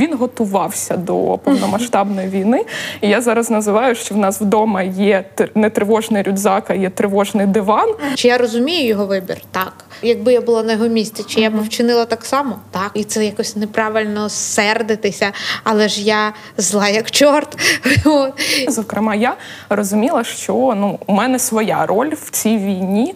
він готувався до повномасштабної війни. І я зараз називаю, що в нас вдома є не тривожний рюкзак, а є тривожний диван. Чи я розумію його вибір? Так. Якби я була на його місці, чи я б вчинила так само? Так. І це якось неправильно сердитися, але ж я зла як чорт. Зокрема, я розуміла, що ну у мене своя роль в цій війні.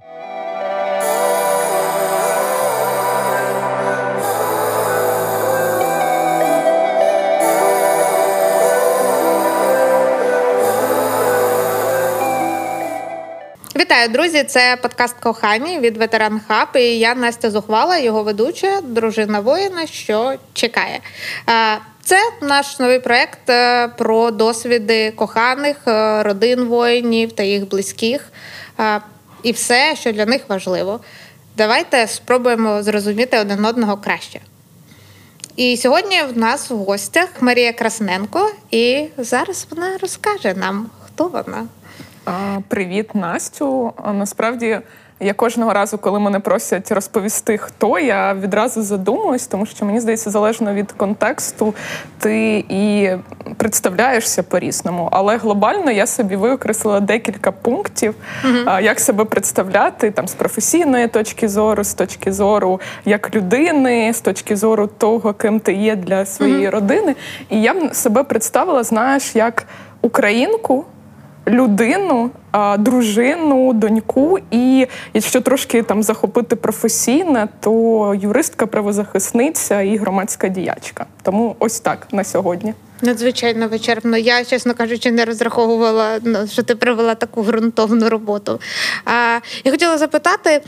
Вітаю, друзі! Це подкаст кохання від ветеран Хаб. І я Настя Зухвала, його ведуча, дружина воїна, що чекає. Це наш новий проект е, про досвіди коханих, е, родин воїнів та їх близьких і все, що для них важливо. Давайте спробуємо зрозуміти один одного краще. І сьогодні в нас в гостях Марія Красненко, і зараз вона розкаже нам, хто вона. Привіт, Настю. Насправді я кожного разу, коли мене просять розповісти, хто я відразу задумуюсь, тому що мені здається, залежно від контексту, ти і представляєшся по-різному. Але глобально я собі викреслила декілька пунктів, uh-huh. як себе представляти там з професійної точки зору, з точки зору як людини, з точки зору того, ким ти є для своєї uh-huh. родини. І я себе представила, знаєш, як українку людину, дружину, доньку, і якщо трошки там захопити професійне, то юристка, правозахисниця і громадська діячка. Тому ось так на сьогодні. Надзвичайно вичерпно. Я, чесно кажучи, не розраховувала, ну, що ти провела таку ґрунтовну роботу. А, Я хотіла запитати: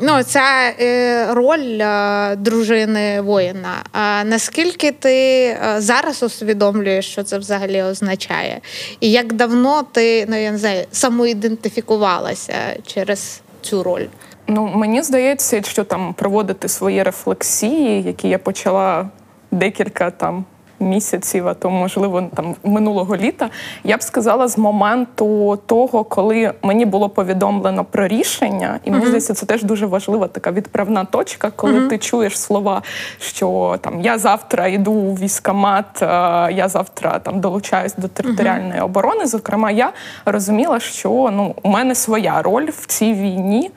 ну, ця е, роль а, дружини воїна. А наскільки ти а, зараз усвідомлюєш, що це взагалі означає? І як давно ти ну, я не знаю, самоідентифікувалася через цю роль? Ну, мені здається, що там проводити свої рефлексії, які я почала декілька там місяців, а то можливо там минулого літа. Я б сказала з моменту того, коли мені було повідомлено про рішення, і мені здається, це теж дуже важлива така відправна точка, коли ти чуєш слова, що там я завтра йду у військомат, я завтра там долучаюсь до територіальної оборони. Зокрема, я розуміла, що ну у мене своя роль в цій війні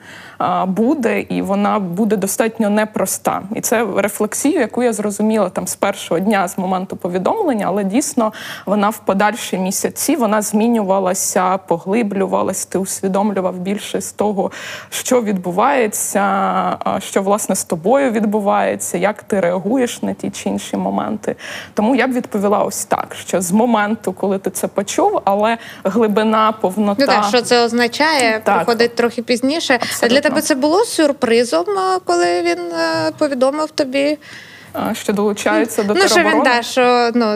буде, і вона буде достатньо непроста. І це рефлексію, яку я зрозуміла там з першого дня з моменту повідомлення, але дійсно вона в подальші місяці вона змінювалася, поглиблювалася, ти усвідомлював більше з того, що відбувається, що власне з тобою відбувається, як ти реагуєш на ті чи інші моменти. Тому я б відповіла ось так: що з моменту, коли ти це почув, але глибина, повнота. Ну так, що це означає, так. приходить трохи пізніше. Абсолютно. Для тебе це було сюрпризом, коли він е, повідомив тобі що долучаються до Ну, що він да, що ну,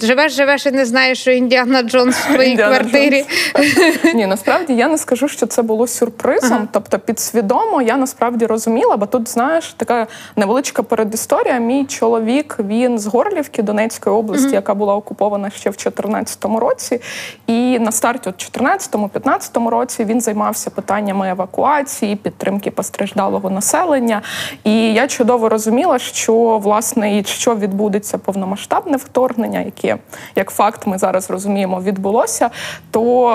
живеш, живеш і не знаєш, що Індіана Джонс в твоїй квартирі. Ні, насправді я не скажу, що це було сюрпризом. Ага. Тобто, підсвідомо я насправді розуміла, бо тут, знаєш, така невеличка передісторія. Мій чоловік він з Горлівки Донецької області, ага. яка була окупована ще в 2014 році. І на старті, от 2014-2015 році, він займався питаннями евакуації, підтримки постраждалого населення. І я чудово розуміла, що власне власне, і що відбудеться повномасштабне вторгнення, яке як факт ми зараз розуміємо, відбулося, то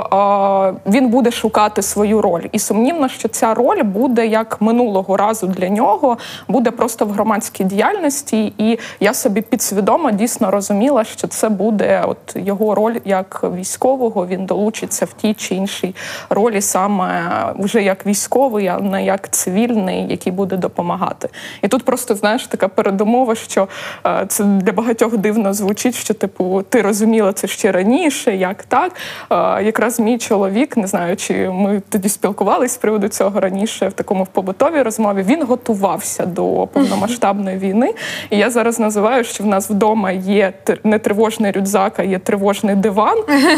е, він буде шукати свою роль. І сумнівно, що ця роль буде як минулого разу для нього, буде просто в громадській діяльності. І я собі підсвідомо дійсно розуміла, що це буде от його роль як військового. Він долучиться в тій чи іншій ролі, саме вже як військовий, а не як цивільний, який буде допомагати. І тут просто знаєш така передумова що е, це для багатьох дивно звучить, що типу ти розуміла це ще раніше, як так. Е, якраз мій чоловік, не знаю, чи ми тоді спілкувалися з приводу цього раніше в такому в побутовій розмові. Він готувався до повномасштабної війни. І я зараз називаю, що в нас вдома є не тривожний рюкзак, а є тривожний диван,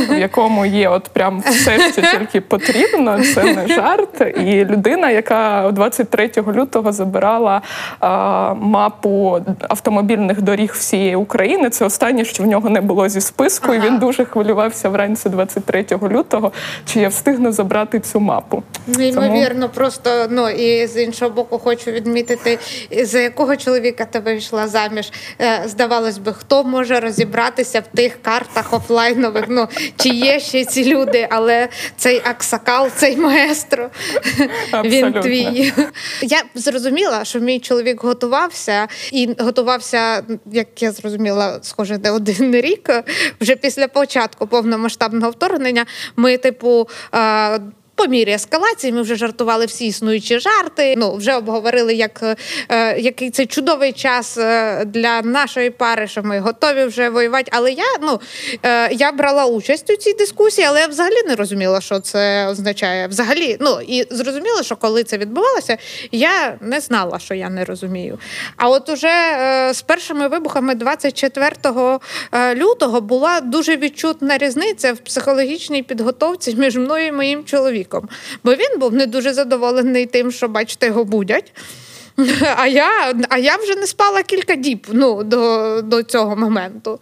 в якому є от прям все, що тільки потрібно. Це не жарт. І людина, яка 23 лютого забирала а, мапу автомобільних доріг всієї України. Це останнє, що в нього не було зі списку, ага. і він дуже хвилювався вранці 23 лютого, чи я встигну забрати цю мапу. Неймовірно, Тому... просто ну і з іншого боку, хочу відмітити, за якого чоловіка тебе йшла заміж. Е, здавалось би, хто може розібратися в тих картах офлайнових? Ну чи є ще ці люди, але цей аксакал, цей маестро, він твій. Я зрозуміла, що мій чоловік готувався і готувався, як я зрозуміла, схоже, не один рік. Вже після початку повномасштабного вторгнення ми, типу. По мірі ескалації ми вже жартували всі існуючі жарти. Ну вже обговорили, як е, який це чудовий час е, для нашої пари, що ми готові вже воювати. Але я ну е, я брала участь у цій дискусії, але я взагалі не розуміла, що це означає. Взагалі, ну і зрозуміло, що коли це відбувалося, я не знала, що я не розумію. А от уже е, з першими вибухами 24 е, лютого була дуже відчутна різниця в психологічній підготовці між мною і моїм чоловіком чоловіком, бо він був не дуже задоволений тим, що, бачите, його будять. А я а я вже не спала кілька діб ну, до до цього моменту.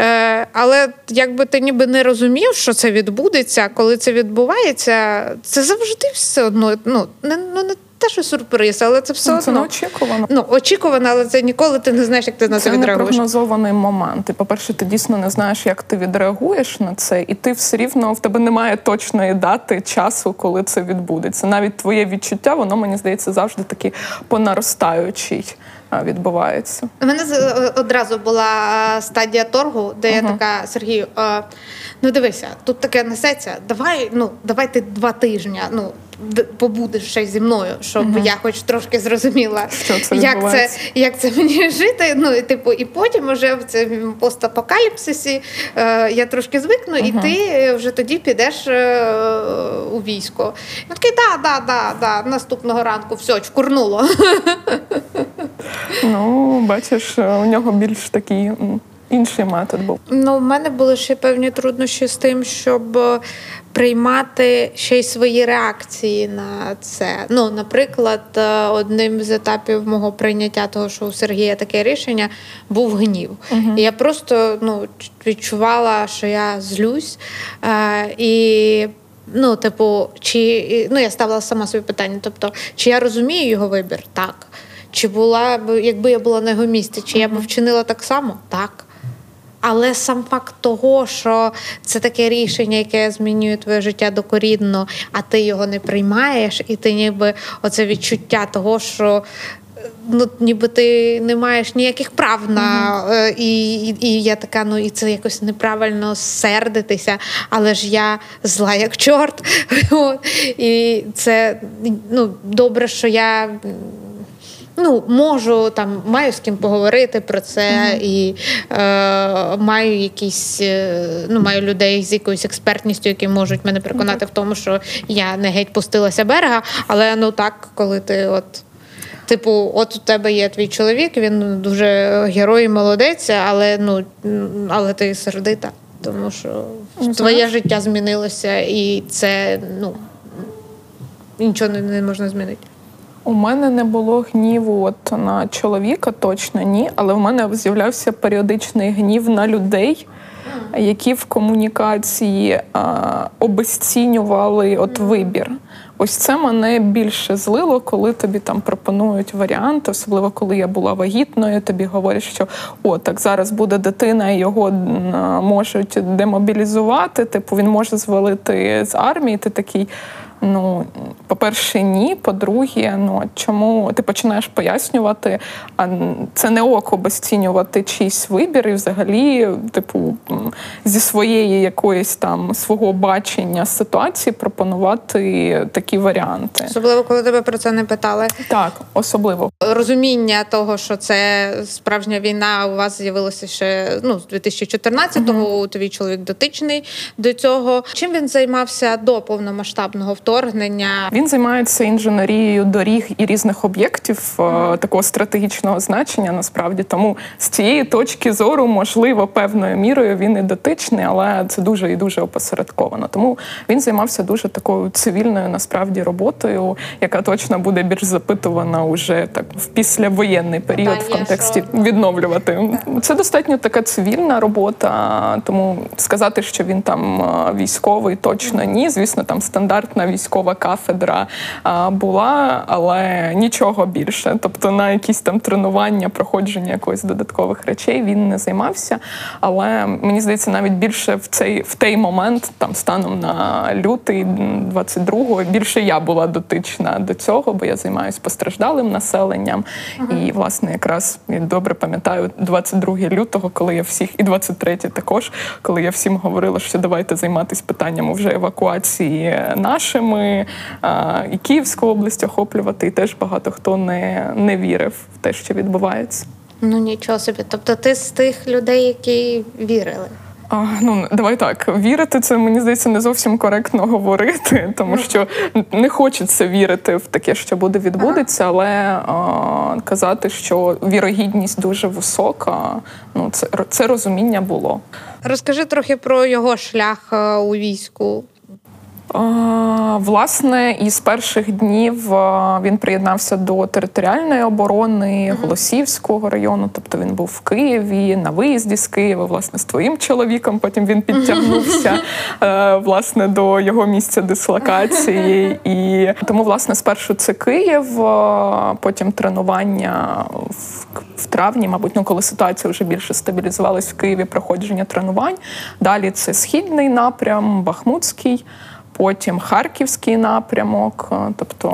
Е, Але якби ти ніби не розумів, що це відбудеться, коли це відбувається, це завжди все одно ну, не, ну, не те, що сюрприз, але це все ну, одно. Це не очікувано. Ну, очікувано, але це ніколи ти не знаєш, як ти на це, це відреагуєш. Це непрогнозований момент. І, по-перше, ти дійсно не знаєш, як ти відреагуєш на це, і ти все рівно в тебе немає точної дати часу, коли це відбудеться. Навіть твоє відчуття, воно мені здається завжди таки понаростаючий відбувається. У мене одразу була стадія торгу, де uh-huh. я така Сергію, ну дивися, тут таке несеться. Давай, ну давай ти два тижні. Ну побудеш ще зі мною, щоб uh-huh. я хоч трошки зрозуміла, Що це як це як це мені жити. Ну і типу, і потім уже в цьому постапокаліпсисі е, я трошки звикну, uh-huh. і ти вже тоді підеш е, у військо. Він такий, да, да, да, да, наступного ранку все чкурнуло. Ну, бачиш, у нього більш такий інший метод був. Ну, у мене були ще певні труднощі з тим, щоб приймати ще й свої реакції на це. Ну, наприклад, е, одним з етапів мого прийняття того, що у Сергія таке рішення, був гнів. Угу. І я просто ну, відчувала, що я злюсь. Е, і Ну, типу, чи ну я ставила сама собі питання, тобто, чи я розумію його вибір? Так. Чи була б, якби я була на його місці, чи я б вчинила так само? Так. Але сам факт того, що це таке рішення, яке змінює твоє життя докорінно, а ти його не приймаєш, і ти ніби оце відчуття того, що. Ну, ніби ти не маєш ніяких прав на uh-huh. і, і і, я така, ну і це якось неправильно сердитися, але ж я зла як чорт. І це ну, добре, що я ну, можу там, маю з ким поговорити про це, mm-hmm. і е, маю якісь, е, ну, маю людей з якоюсь експертністю, які можуть мене переконати mm-hmm. в тому, що я не геть пустилася берега, але ну так, коли ти от. Типу, от у тебе є твій чоловік, він дуже герой, і молодець, але ну але ти сердита, тому що mm-hmm. твоє життя змінилося, і це ну нічого не, не можна змінити. У мене не було гніву от на чоловіка, точно ні, але в мене з'являвся періодичний гнів на людей, які в комунікації а, обесцінювали от вибір. Ось це мене більше злило, коли тобі там пропонують варіанти, особливо коли я була вагітною. Тобі говорять, що о, так зараз буде дитина, і його можуть демобілізувати. Типу він може звалити з армії. Ти такий. Ну, по-перше, ні. По-друге, ну чому ти починаєш пояснювати, а це не ок обесцінювати чийсь вибір, і взагалі, типу, зі своєї якоїсь там свого бачення ситуації пропонувати такі варіанти. Особливо, коли тебе про це не питали. Так, особливо розуміння того, що це справжня війна, у вас з'явилося ще ну з 2014-го, uh-huh. Твій чоловік дотичний до цього. Чим він займався до повномасштабного вторгнення? Вторгнення. Він займається інженерією доріг і різних об'єктів mm. такого стратегічного значення. Насправді тому з цієї точки зору, можливо, певною мірою він і дотичний, але це дуже і дуже опосередковано. Тому він займався дуже такою цивільною насправді роботою, яка точно буде більш запитувана уже так в післявоєнний період в контексті відновлювати. Це достатньо така цивільна робота, тому сказати, що він там військовий, точно ні. Звісно, там стандартна військова кафедра була, але нічого більше. Тобто на якісь там тренування, проходження якоїсь додаткових речей він не займався. Але мені здається, навіть більше в цей в той момент, там станом на лютий 22-го, більше я була дотична до цього, бо я займаюся постраждалим населенням. Ага. І власне якраз я добре пам'ятаю 22 лютого, коли я всіх, і 23 також, коли я всім говорила, що давайте займатися питаннями вже евакуації нашими і Київську область охоплювати. І теж багато хто не, не вірив в те, що відбувається. Ну нічого собі. Тобто, ти з тих людей, які вірили. А, Ну давай так. Вірити це мені здається не зовсім коректно говорити, тому що не хочеться вірити в таке, що буде відбудеться, але а, казати, що вірогідність дуже висока. Ну це це розуміння було. Розкажи трохи про його шлях е, у війську. Власне, із перших днів він приєднався до територіальної оборони Голосівського району, тобто він був в Києві на виїзді з Києва, власне, з твоїм чоловіком. Потім він підтягнувся е, власне до його місця дислокації. І тому, власне, спершу це Київ, потім тренування в травні, мабуть, ну коли ситуація вже більше стабілізувалась в Києві, проходження тренувань. Далі це східний напрям, Бахмутський потім Харківський напрямок, е, тобто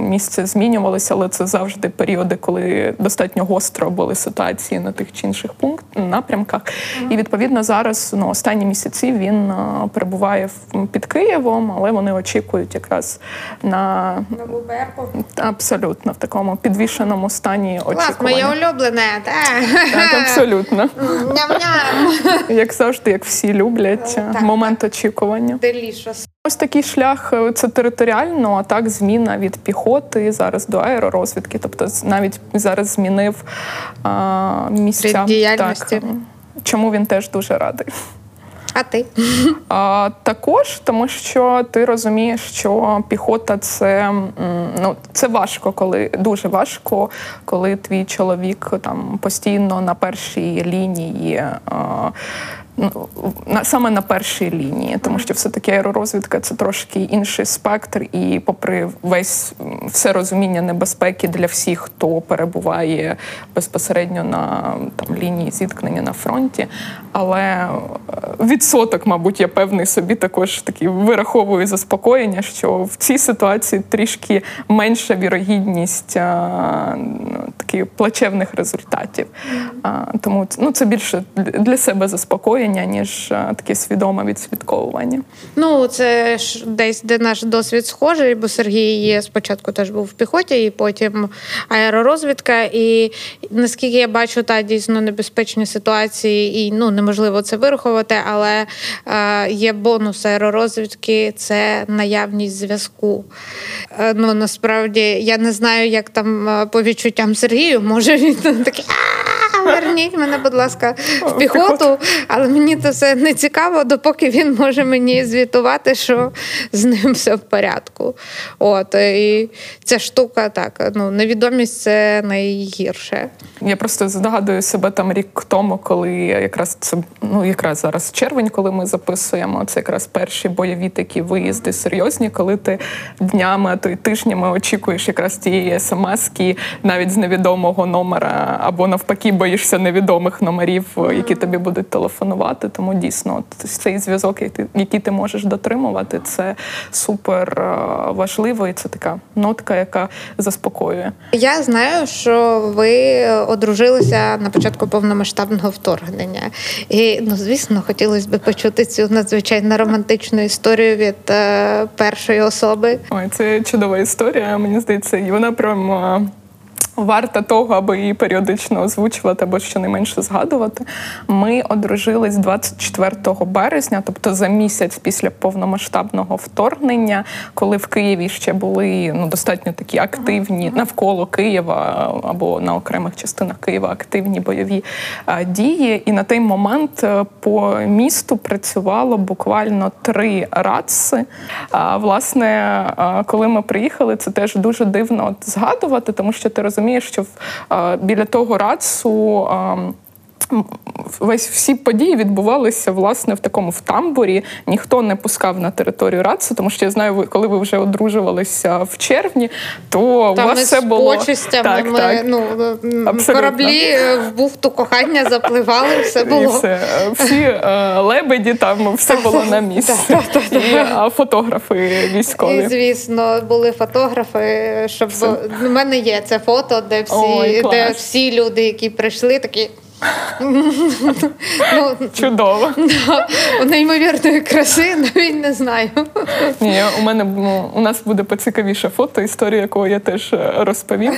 місце змінювалося, але це завжди періоди, коли достатньо гостро були ситуації на тих чи інших пункт напрямках. Mm-hmm. І відповідно зараз ну, останні місяці він е, перебуває під Києвом, але вони очікують якраз на нову берку. Абсолютно в такому підвішеному стані очікування. Клас, моє улюблене, так. Так, абсолютно. Ням-ням. Як завжди, як всі люблять, момент очікування. Delicious. Ось такий шлях е, це територіально, а так зміна від піхоти зараз до аеророзвідки. Тобто навіть зараз змінив а, місця діяльності. Так, чому він теж дуже радий. А ти А, також тому, що ти розумієш, що піхота це ну це важко, коли дуже важко, коли твій чоловік там постійно на першій лінії. А, на саме на першій лінії, тому що все таки аеророзвідка це трошки інший спектр, і, попри весь все розуміння небезпеки для всіх, хто перебуває безпосередньо на там лінії зіткнення на фронті. Але е, відсоток, мабуть, я певний собі також такий вираховую заспокоєння, що в цій ситуації трішки менша вірогідність а, ну, таких плачевних результатів. А, Тому ну це більше для себе заспокоєння озброєння, ніж е, таке свідоме відслідковування. Ну це ж десь де наш досвід схожий, бо Сергій спочатку теж був в піхоті, і потім аеророзвідка. І наскільки я бачу, та дійсно небезпечні ситуації, і ну неможливо це вирахувати, але е, є бонус аеророзвідки це наявність зв'язку. Е, ну насправді я не знаю, як там е, по відчуттям Сергію, може він такий верніть мене, будь ласка, в піхоту, але мені це все не цікаво, допоки він може мені звітувати, що з ним все в порядку. От і ця штука так, ну невідомість це найгірше. Я просто здогадую себе там рік тому, коли якраз це ну якраз зараз червень, коли ми записуємо це якраз перші бойові такі виїзди серйозні, коли ти днями, а то й тижнями очікуєш якраз тієї смски навіть з невідомого номера або навпаки бої боїшся невідомих номерів, які тобі будуть телефонувати. Тому дійсно цей зв'язок, який ти можеш дотримувати, це супер е, важливо, і це така нотка, яка заспокоює. Я знаю, що ви одружилися на початку повномасштабного вторгнення, і ну звісно, хотілося б почути цю надзвичайно романтичну історію від е, першої особи. Ой, це чудова історія. Мені здається, і вона прям. Варта того, аби її періодично озвучувати або щонайменше згадувати. Ми одружились 24 березня, тобто за місяць після повномасштабного вторгнення, коли в Києві ще були ну достатньо такі активні навколо Києва або на окремих частинах Києва активні бойові дії. І на той момент е, по місту працювало буквально три раци. А власне, коли ми приїхали, це теж дуже дивно згадувати, тому що ти розумієш, розумієш, що біля того рацу весь всі події відбувалися власне в такому в тамбурі. Ніхто не пускав на територію Рацу, тому що я знаю, коли ви вже одружувалися в червні, то Там у вас все було почистями так, ми, так. ну Абсолютно. кораблі в бухту кохання запливали. Все було І все. всі е, лебеді, там все було на місці. І а, фотографи військові. І, Звісно, були фотографи. Щоб у мене є це фото, де всі, Ой, де всі люди, які прийшли, такі. Ну, Чудово. Неймовірної краси, навіть не знаю. Ні, У мене ну, у нас буде поцікавіше фото, історію якого я теж е, розповім.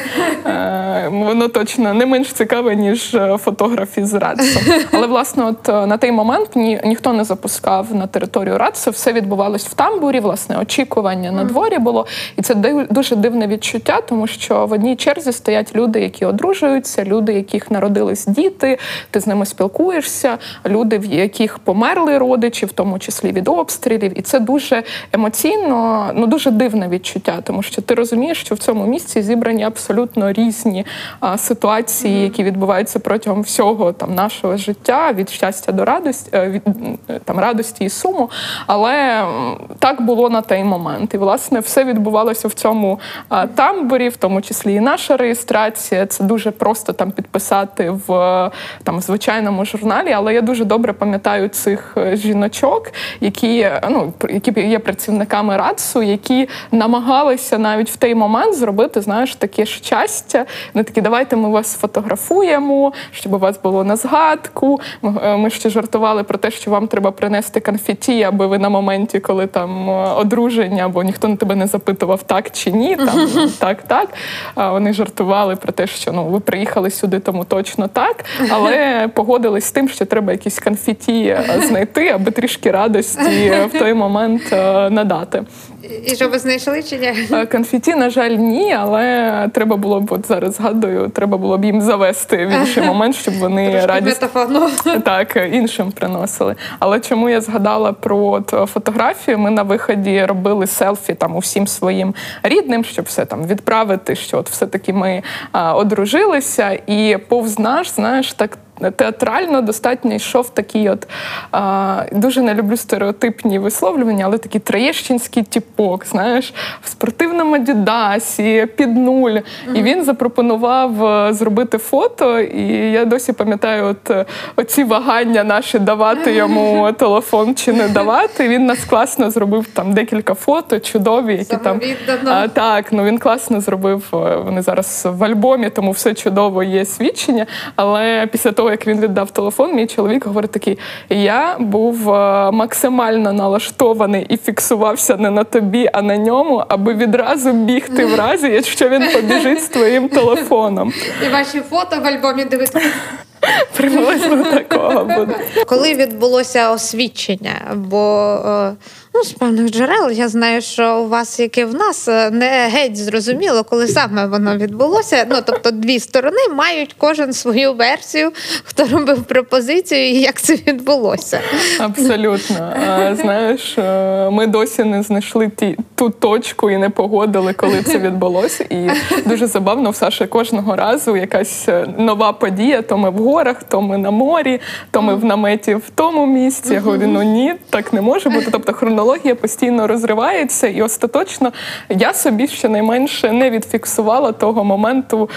Е, воно точно не менш цікаве, ніж е, фотограф із Радсу. Але, власне, от на той момент ні, ніхто не запускав на територію Радсу, все відбувалось в тамбурі, власне, очікування на дворі було. І це дуже дивне відчуття, тому що в одній черзі стоять люди, які одружуються, люди, яких народились діти ти з ними спілкуєшся, люди, в яких померли родичі, в тому числі від обстрілів, і це дуже емоційно, ну дуже дивне відчуття, тому що ти розумієш, що в цьому місці зібрані абсолютно різні а, ситуації, які відбуваються протягом всього там нашого життя, від щастя до радості, е, від там радості і суму. Але так було на той момент. І власне все відбувалося в цьому а, тамбурі, в тому числі і наша реєстрація. Це дуже просто там підписати в там звичайному журналі, але я дуже добре пам'ятаю цих е, жіночок, які е, ну які є працівниками РАЦУ, які намагалися навіть в той момент зробити знаєш таке щастя. Вони такі, давайте ми вас фотографуємо, щоб у вас було на згадку. Ми, ми ще жартували про те, що вам треба принести конфеті, аби ви на моменті, коли там е, одруження, або ніхто на тебе не запитував так чи ні. Там так, так. А вони жартували про те, що ну ви приїхали сюди, тому точно так але погодились з тим, що треба якісь конфеті е, знайти, аби трішки радості в той момент е, надати. І що ви знайшли чи ні? Е, конфеті, на жаль, ні, але треба було б от зараз згадую, треба було б їм завести в інший момент, щоб вони радість так іншим приносили. Але чому я згадала про от, фотографію? Ми на виході робили селфі там усім своїм рідним, щоб все там відправити, що от все таки ми а, одружилися, і повз наш, знаєш, так театрально достатньо йшов такий от а, дуже не люблю стереотипні висловлювання, але такий троєщинський тіпок, знаєш, в спортивному дідасі, під нуль. Mm-hmm. І він запропонував е, зробити фото. І я досі пам'ятаю, от е, оці вагання наші давати йому телефон чи не давати. Він нас класно зробив там декілька фото, чудові, які там а, так. Ну він класно зробив. Е, вони зараз в альбомі, тому все чудово є свідчення. Але після того того, як він віддав телефон, мій чоловік говорить такий: я був е, максимально налаштований і фіксувався не на тобі, а на ньому, аби відразу бігти в разі, якщо він побіжить з твоїм телефоном. І ваші фото в альбомі дивитися. Приблизно такого буде. Коли відбулося освідчення, бо е, Ну, з певних джерел я знаю, що у вас, як і в нас, е, не геть зрозуміло, коли саме воно відбулося. Ну тобто, дві сторони мають кожен свою версію, хто робив пропозицію і як це відбулося. Абсолютно. Знаєш, е, ми досі не знайшли ті ту точку і не погодили, коли це відбулося. І дуже забавно в Саші кожного разу якась е, нова подія. То ми в горах, то ми на морі, то ми в наметі в тому місці. Я говорю, ну ні, так не може бути. Тобто хронологія хронологія постійно розривається, і остаточно я собі щонайменше не відфіксувала того моменту,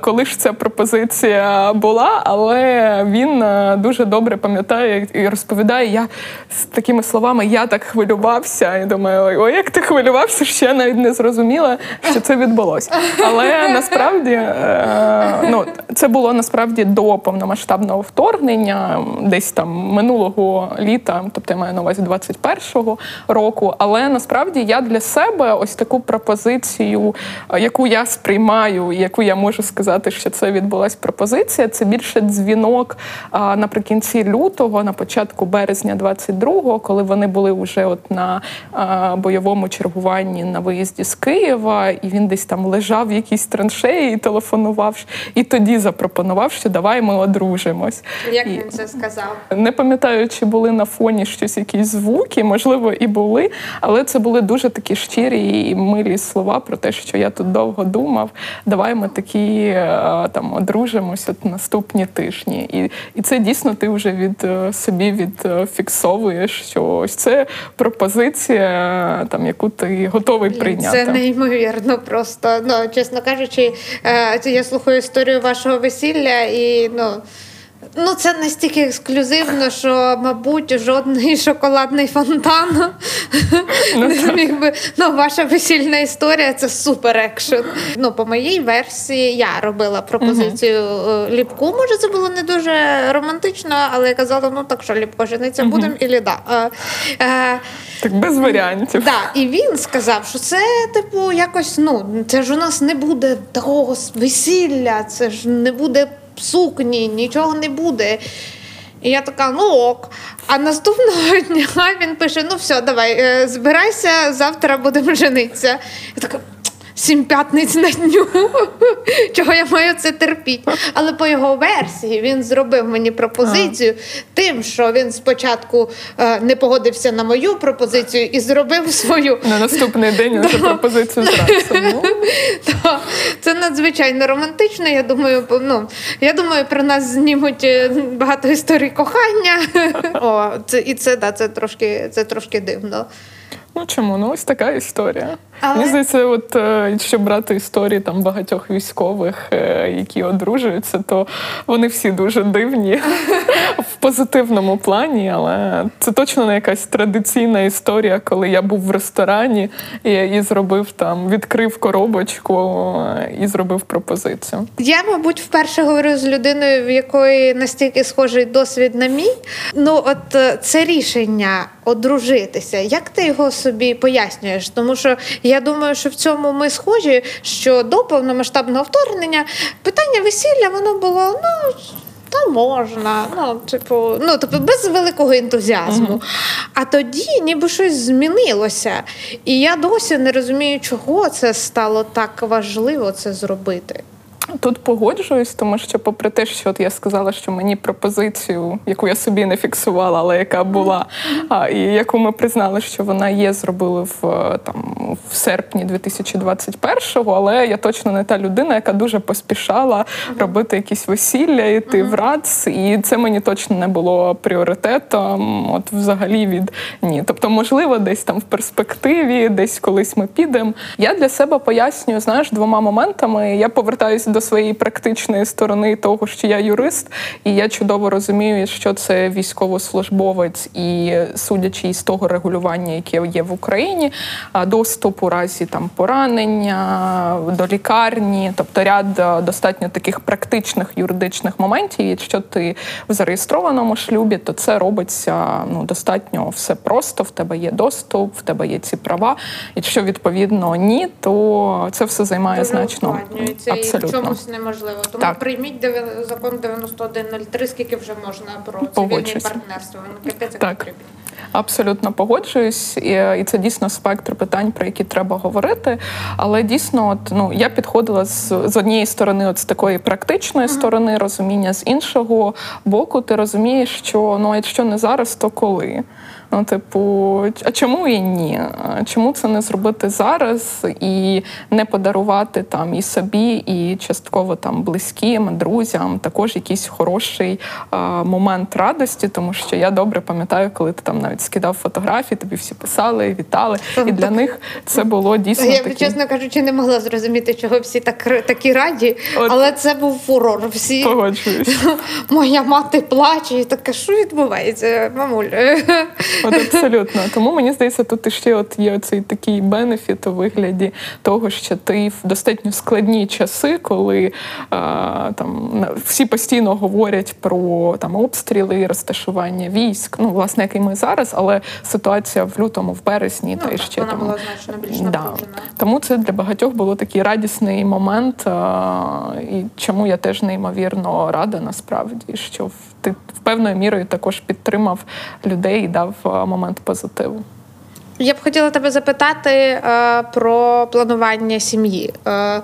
коли ж ця пропозиція була, але він дуже добре пам'ятає і розповідає. Я з такими словами я так хвилювався. І думаю, ой, як ти хвилювався, я навіть не зрозуміла, що це відбулося. Але насправді е, ну, це було насправді до повномасштабного вторгнення, десь там минулого літа, тобто я маю на увазі 21-го року. Але насправді я для себе ось таку пропозицію, е, яку я сприймаю, яку я можу сказати, що це відбулась пропозиція. Це більше дзвінок наприкінці лютого, на початку березня 22-го, коли вони були вже от на бойовому чергуванні на виїзді з Києва, і він десь там лежав в якійсь траншеї і телефонував. І тоді запропонував, що давай ми одружимось. Як він це сказав? Не пам'ятаю, чи були на фоні щось, якісь звуки, можливо, і були, але це були дуже такі щирі і милі слова про те, що я тут довго думав. Давай ми такі е, там одружимось от наступні тижні. І і це дійсно ти вже від е, собі відфіксовуєш, що ось це пропозиція, там яку ти готовий прийняти. Це неймовірно просто. Ну чесно кажучи, е, я слухаю історію вашого весілля і ну. Ну, це настільки ексклюзивно, що, мабуть, жодний шоколадний фонтан ну, не зміг би. Ну, ваша весільна історія це супер екшен. Ну, по моїй версії, я робила пропозицію uh-huh. ліпку. Може, це було не дуже романтично, але я казала: ну так що ліпко жениться uh-huh. будемо і да. А, а, так без варіантів. Да, І він сказав, що це, типу, якось ну, це ж у нас не буде такого весілля, це ж не буде сукні, нічого не буде. І я така, ну ок. А наступного дня він пише: ну все, давай, е, збирайся, завтра будемо женитися. Я така, сім п'ятниць на дню. Чого я маю це терпіти? Але по його версії він зробив мені пропозицію тим, що він спочатку е, не погодився на мою пропозицію і зробив свою на наступний день вже пропозицію зразу. Це надзвичайно романтично. Я думаю, ну я думаю, про нас знімуть е, багато історій кохання. О, це і це да, це трошки це трошки дивно. Ну чому? Ну ось така історія. Але... Мені здається, от е, якщо брати історії там багатьох військових, е, які одружуються, то вони всі дуже дивні в позитивному плані. Але це точно не якась традиційна історія, коли я був в ресторані і, і зробив там, відкрив коробочку е, і зробив пропозицію. Я, мабуть, вперше говорю з людиною, в якої настільки схожий досвід на мій. Ну, от це рішення одружитися. Як ти його собі пояснюєш? Тому що я думаю, що в цьому ми схожі, що до повномасштабного вторгнення питання весілля воно було ну. Та можна, ну типу, ну тобто без великого ентузіазму. Uh-huh. А тоді ніби щось змінилося. І я досі не розумію, чого це стало так важливо це зробити. Тут погоджуюсь, тому що, попри те, що от я сказала, що мені пропозицію, яку я собі не фіксувала, але яка була, а, і яку ми признали, що вона є, зробили в там в серпні 2021-го, але я точно не та людина, яка дуже поспішала робити якісь весілля, йти в РАЦ, і це мені точно не було пріоритетом. От взагалі від ні. Тобто, можливо, десь там в перспективі, десь колись ми підемо. Я для себе пояснюю, знаєш, двома моментами. Я повертаюся до своєї практичної сторони того, що я юрист, і я чудово розумію, що це військовослужбовець, і судячи із того регулювання, яке є в Україні, доступ у разі там поранення до лікарні, тобто ряд достатньо таких практичних юридичних моментів. Якщо ти в зареєстрованому шлюбі, то це робиться ну достатньо все просто. В тебе є доступ, в тебе є ці права. Якщо відповідно ні, то це все займає Дуже значно абсолютно чомусь неможливо. Тому так. прийміть закон 9103, скільки вже можна про цивільне партнерство. Ну, капець, так. потрібно. Абсолютно погоджуюсь, і це дійсно спектр питань, про які треба говорити. Але дійсно, от ну я підходила з з однієї сторони, от з такої практичної uh-huh. сторони розуміння, з іншого боку, ти розумієш, що ну якщо не зараз, то коли. Ну, типу, а чому і ні? Чому це не зробити зараз і не подарувати там і собі, і частково там близьким, друзям також якийсь хороший а, момент радості, тому що я добре пам'ятаю, коли ти там навіть скидав фотографії, тобі всі писали, вітали. І для них це було дійсно. Я такі... чесно кажучи, не могла зрозуміти, чого всі так такі раді, От... але це був фурор. Всі Погоджуюсь. моя мати плаче і така, що відбувається, мамуль. От абсолютно. Тому мені здається, тут ще от є цей такий бенефіт у вигляді того, що ти в достатньо складні часи, коли а, там всі постійно говорять про там обстріли, розташування військ. Ну, власне, як і ми зараз, але ситуація в лютому, в березні, ну, та ще вона там була значно більш да. Тому це для багатьох було такий радісний момент, а, і чому я теж неймовірно рада насправді, що ти в певною мірою також підтримав людей і дав момент позитиву. Я б хотіла тебе запитати е, про планування сім'ї. Е,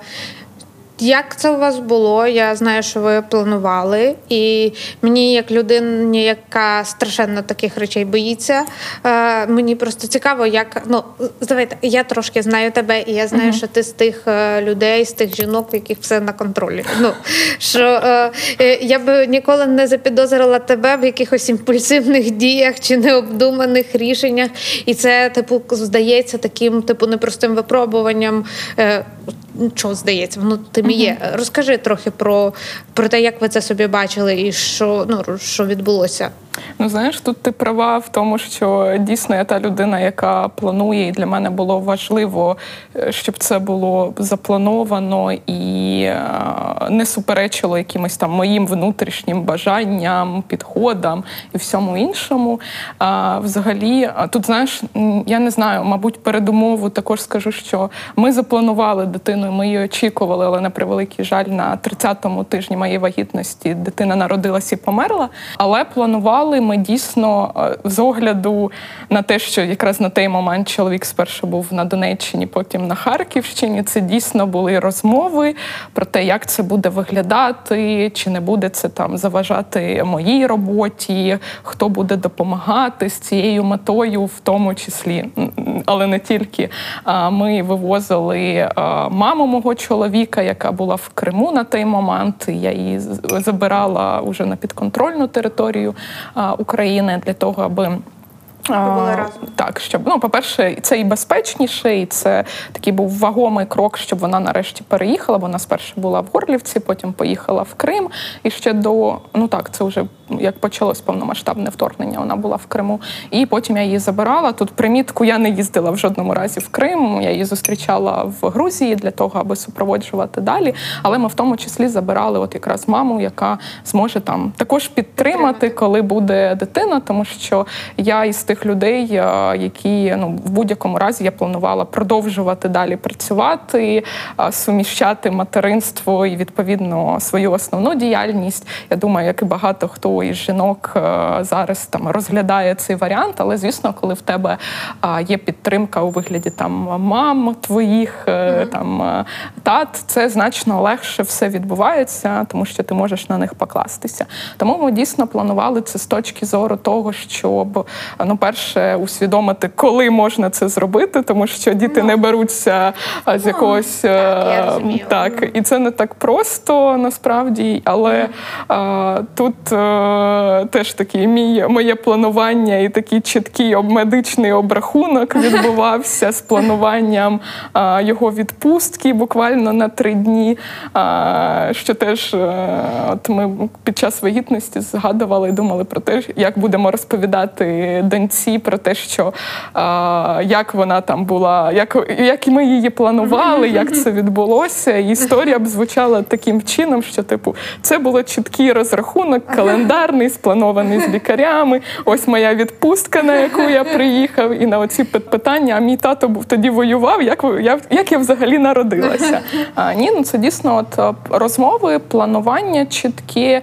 як це у вас було? Я знаю, що ви планували, і мені, як людині, яка страшенно таких речей боїться, е, мені просто цікаво, як ну давайте, я трошки знаю тебе, і я знаю, uh-huh. що ти з тих е, людей, з тих жінок, в яких все на контролі. Ну що е, е, я би ніколи не запідозрила тебе в якихось імпульсивних діях чи необдуманих рішеннях, і це типу здається таким, типу, непростим випробуванням. Е, що здається, воно тим і є. Розкажи трохи про про те, як ви це собі бачили, і що ну що відбулося. Ну, знаєш, тут ти права в тому, що дійсно я та людина, яка планує, і для мене було важливо, е, щоб це було заплановано і е, не суперечило якимось там моїм внутрішнім бажанням, підходам і всьому іншому. А взагалі, тут знаєш, я не знаю, мабуть, передумову також скажу, що ми запланували дитину, ми її очікували, але на превеликий жаль, на 30-му тижні моєї вагітності дитина народилась і померла, але планували працювали ми дійсно е, з огляду на те, що якраз на той момент чоловік спершу був на Донеччині, потім на Харківщині. Це дійсно були розмови про те, як це буде виглядати, чи не буде це там заважати моїй роботі, хто буде допомагати з цією метою, в тому числі, але не тільки. Ми вивозили маму мого чоловіка, яка була в Криму на той момент. Я її забирала уже на підконтрольну територію України для того, аби Побули разом. Так, щоб ну, по-перше, це і безпечніше, і це такий був вагомий крок, щоб вона нарешті переїхала. Вона спершу була в Горлівці, потім поїхала в Крим. І ще до ну так, це вже як почалось повномасштабне вторгнення. Вона була в Криму, і потім я її забирала. Тут примітку я не їздила в жодному разі в Крим. Я її зустрічала в Грузії для того, аби супроводжувати далі. Але ми в тому числі забирали, от якраз маму, яка зможе там також підтримати, коли буде дитина, тому що я із тих людей, е, які ну в будь-якому разі я планувала продовжувати далі працювати, е, суміщати материнство і відповідно свою основну діяльність. Я думаю, як і багато хто із жінок е, зараз там розглядає цей варіант, але звісно, коли в тебе є підтримка у вигляді там мам твоїх mm-hmm. там тат, це значно легше все відбувається, тому що ти можеш на них покластися. Тому ми дійсно планували це з точки зору того, щоб ну перше усвідомити, коли можна це зробити, тому що діти не беруться з ну, якогось так, я так, і це не так просто насправді, але а, тут а, теж такий мій моє планування і такий чіткий медичний обрахунок відбувався з плануванням а, його відпустки буквально на три дні. А, Що теж от ми під час вагітності згадували і думали про те, як будемо розповідати доньці всі про те, що а, як вона там була, як як ми її планували, як це відбулося. І історія б звучала таким чином, що типу це було чіткий розрахунок, календарний, спланований з лікарями. Ось моя відпустка, на яку я приїхав, і на оці питання. А мій тато був тоді воював. Як я як я взагалі народилася? А ні, ну це дійсно от розмови, планування чіткі.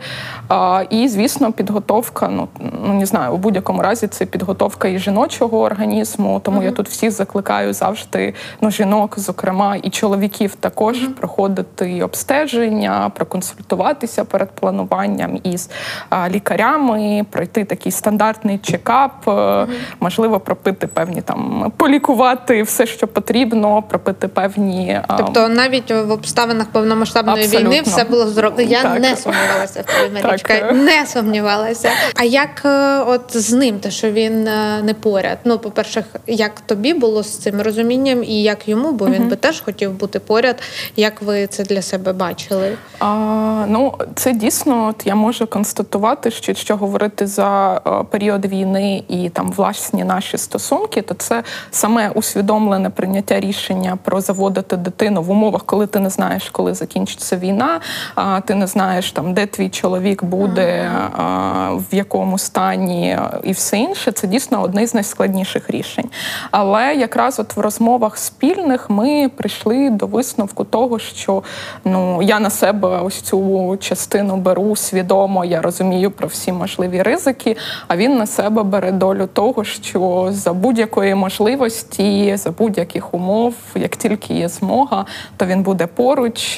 А, І, звісно, підготовка. Ну ну не знаю, у будь-якому разі це підготовка і жіночого організму. Тому mm-hmm. я тут всіх закликаю завжди ну, жінок, зокрема, і чоловіків також mm-hmm. проходити обстеження, проконсультуватися перед плануванням із а, лікарями, пройти такий стандартний чекап, mm-hmm. можливо, пропити певні там полікувати все, що потрібно, пропити певні. Тобто навіть в обставинах повномасштабної Абсолютно. війни все було зроблено. Я так. не сумнівалася в тобі, Марічка, не сумнівалася. А як е, от з ним, те, що він не поряд. Ну, по-перше, як тобі було з цим розумінням, і як йому, бо він би теж хотів бути поряд. Як ви це для себе бачили? А, Ну, це дійсно, от я можу констатувати, що якщо говорити за період війни і там власні наші стосунки, то це саме усвідомлене прийняття рішення про заводити дитину в умовах, коли ти не знаєш, коли закінчиться війна, а ти не знаєш там, де твій чоловік буде, а, в якому стані і все інше. Це дійсно одне з найскладніших рішень. Але якраз от в розмовах спільних ми прийшли до висновку того, що ну я на себе ось цю частину беру свідомо, я розумію про всі можливі ризики. А він на себе бере долю того, що за будь-якої можливості, за будь-яких умов, як тільки є змога, то він буде поруч,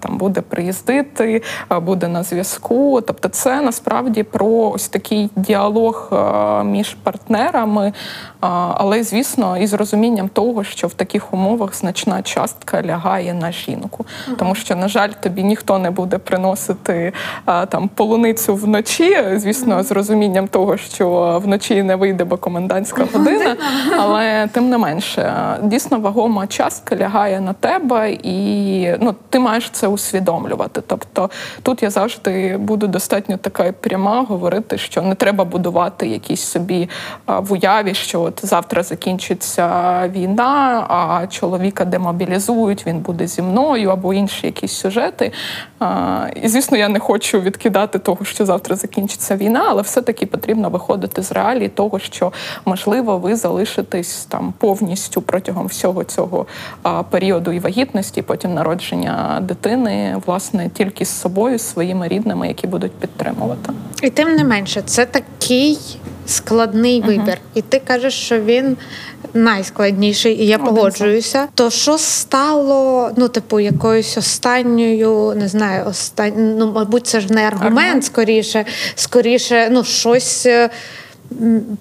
там буде приїздити, буде на зв'язку. Тобто, це насправді про ось такий діалог між партнерами, партнерами але звісно, із розумінням того, що в таких умовах значна частка лягає на жінку, тому що, на жаль, тобі ніхто не буде приносити там полуницю вночі. Звісно, з розумінням того, що вночі не вийде, бо комендантська година, але тим не менше, дійсно вагома частка лягає на тебе, і ну ти маєш це усвідомлювати. Тобто тут я завжди буду достатньо така пряма говорити, що не треба будувати якісь собі в уяві, що от завтра закінчиться війна, а чоловіка демобілізують, він буде зі мною або інші якісь сюжети. І звісно, я не хочу відкидати того, що завтра закінчиться війна, але все-таки потрібно виходити з реалії того, що можливо ви залишитесь там повністю протягом всього цього періоду і вагітності, потім народження дитини, власне, тільки з собою, своїми рідними, які будуть підтримувати. І тим не менше, це такий складний uh-huh. вибір, і ти кажеш, що він найскладніший, і я Один погоджуюся. Сам. То що стало, ну, типу, якоюсь останньою, не знаю, остань... ну, мабуть, це ж не аргумент, скоріше, скоріше, ну, щось. Е,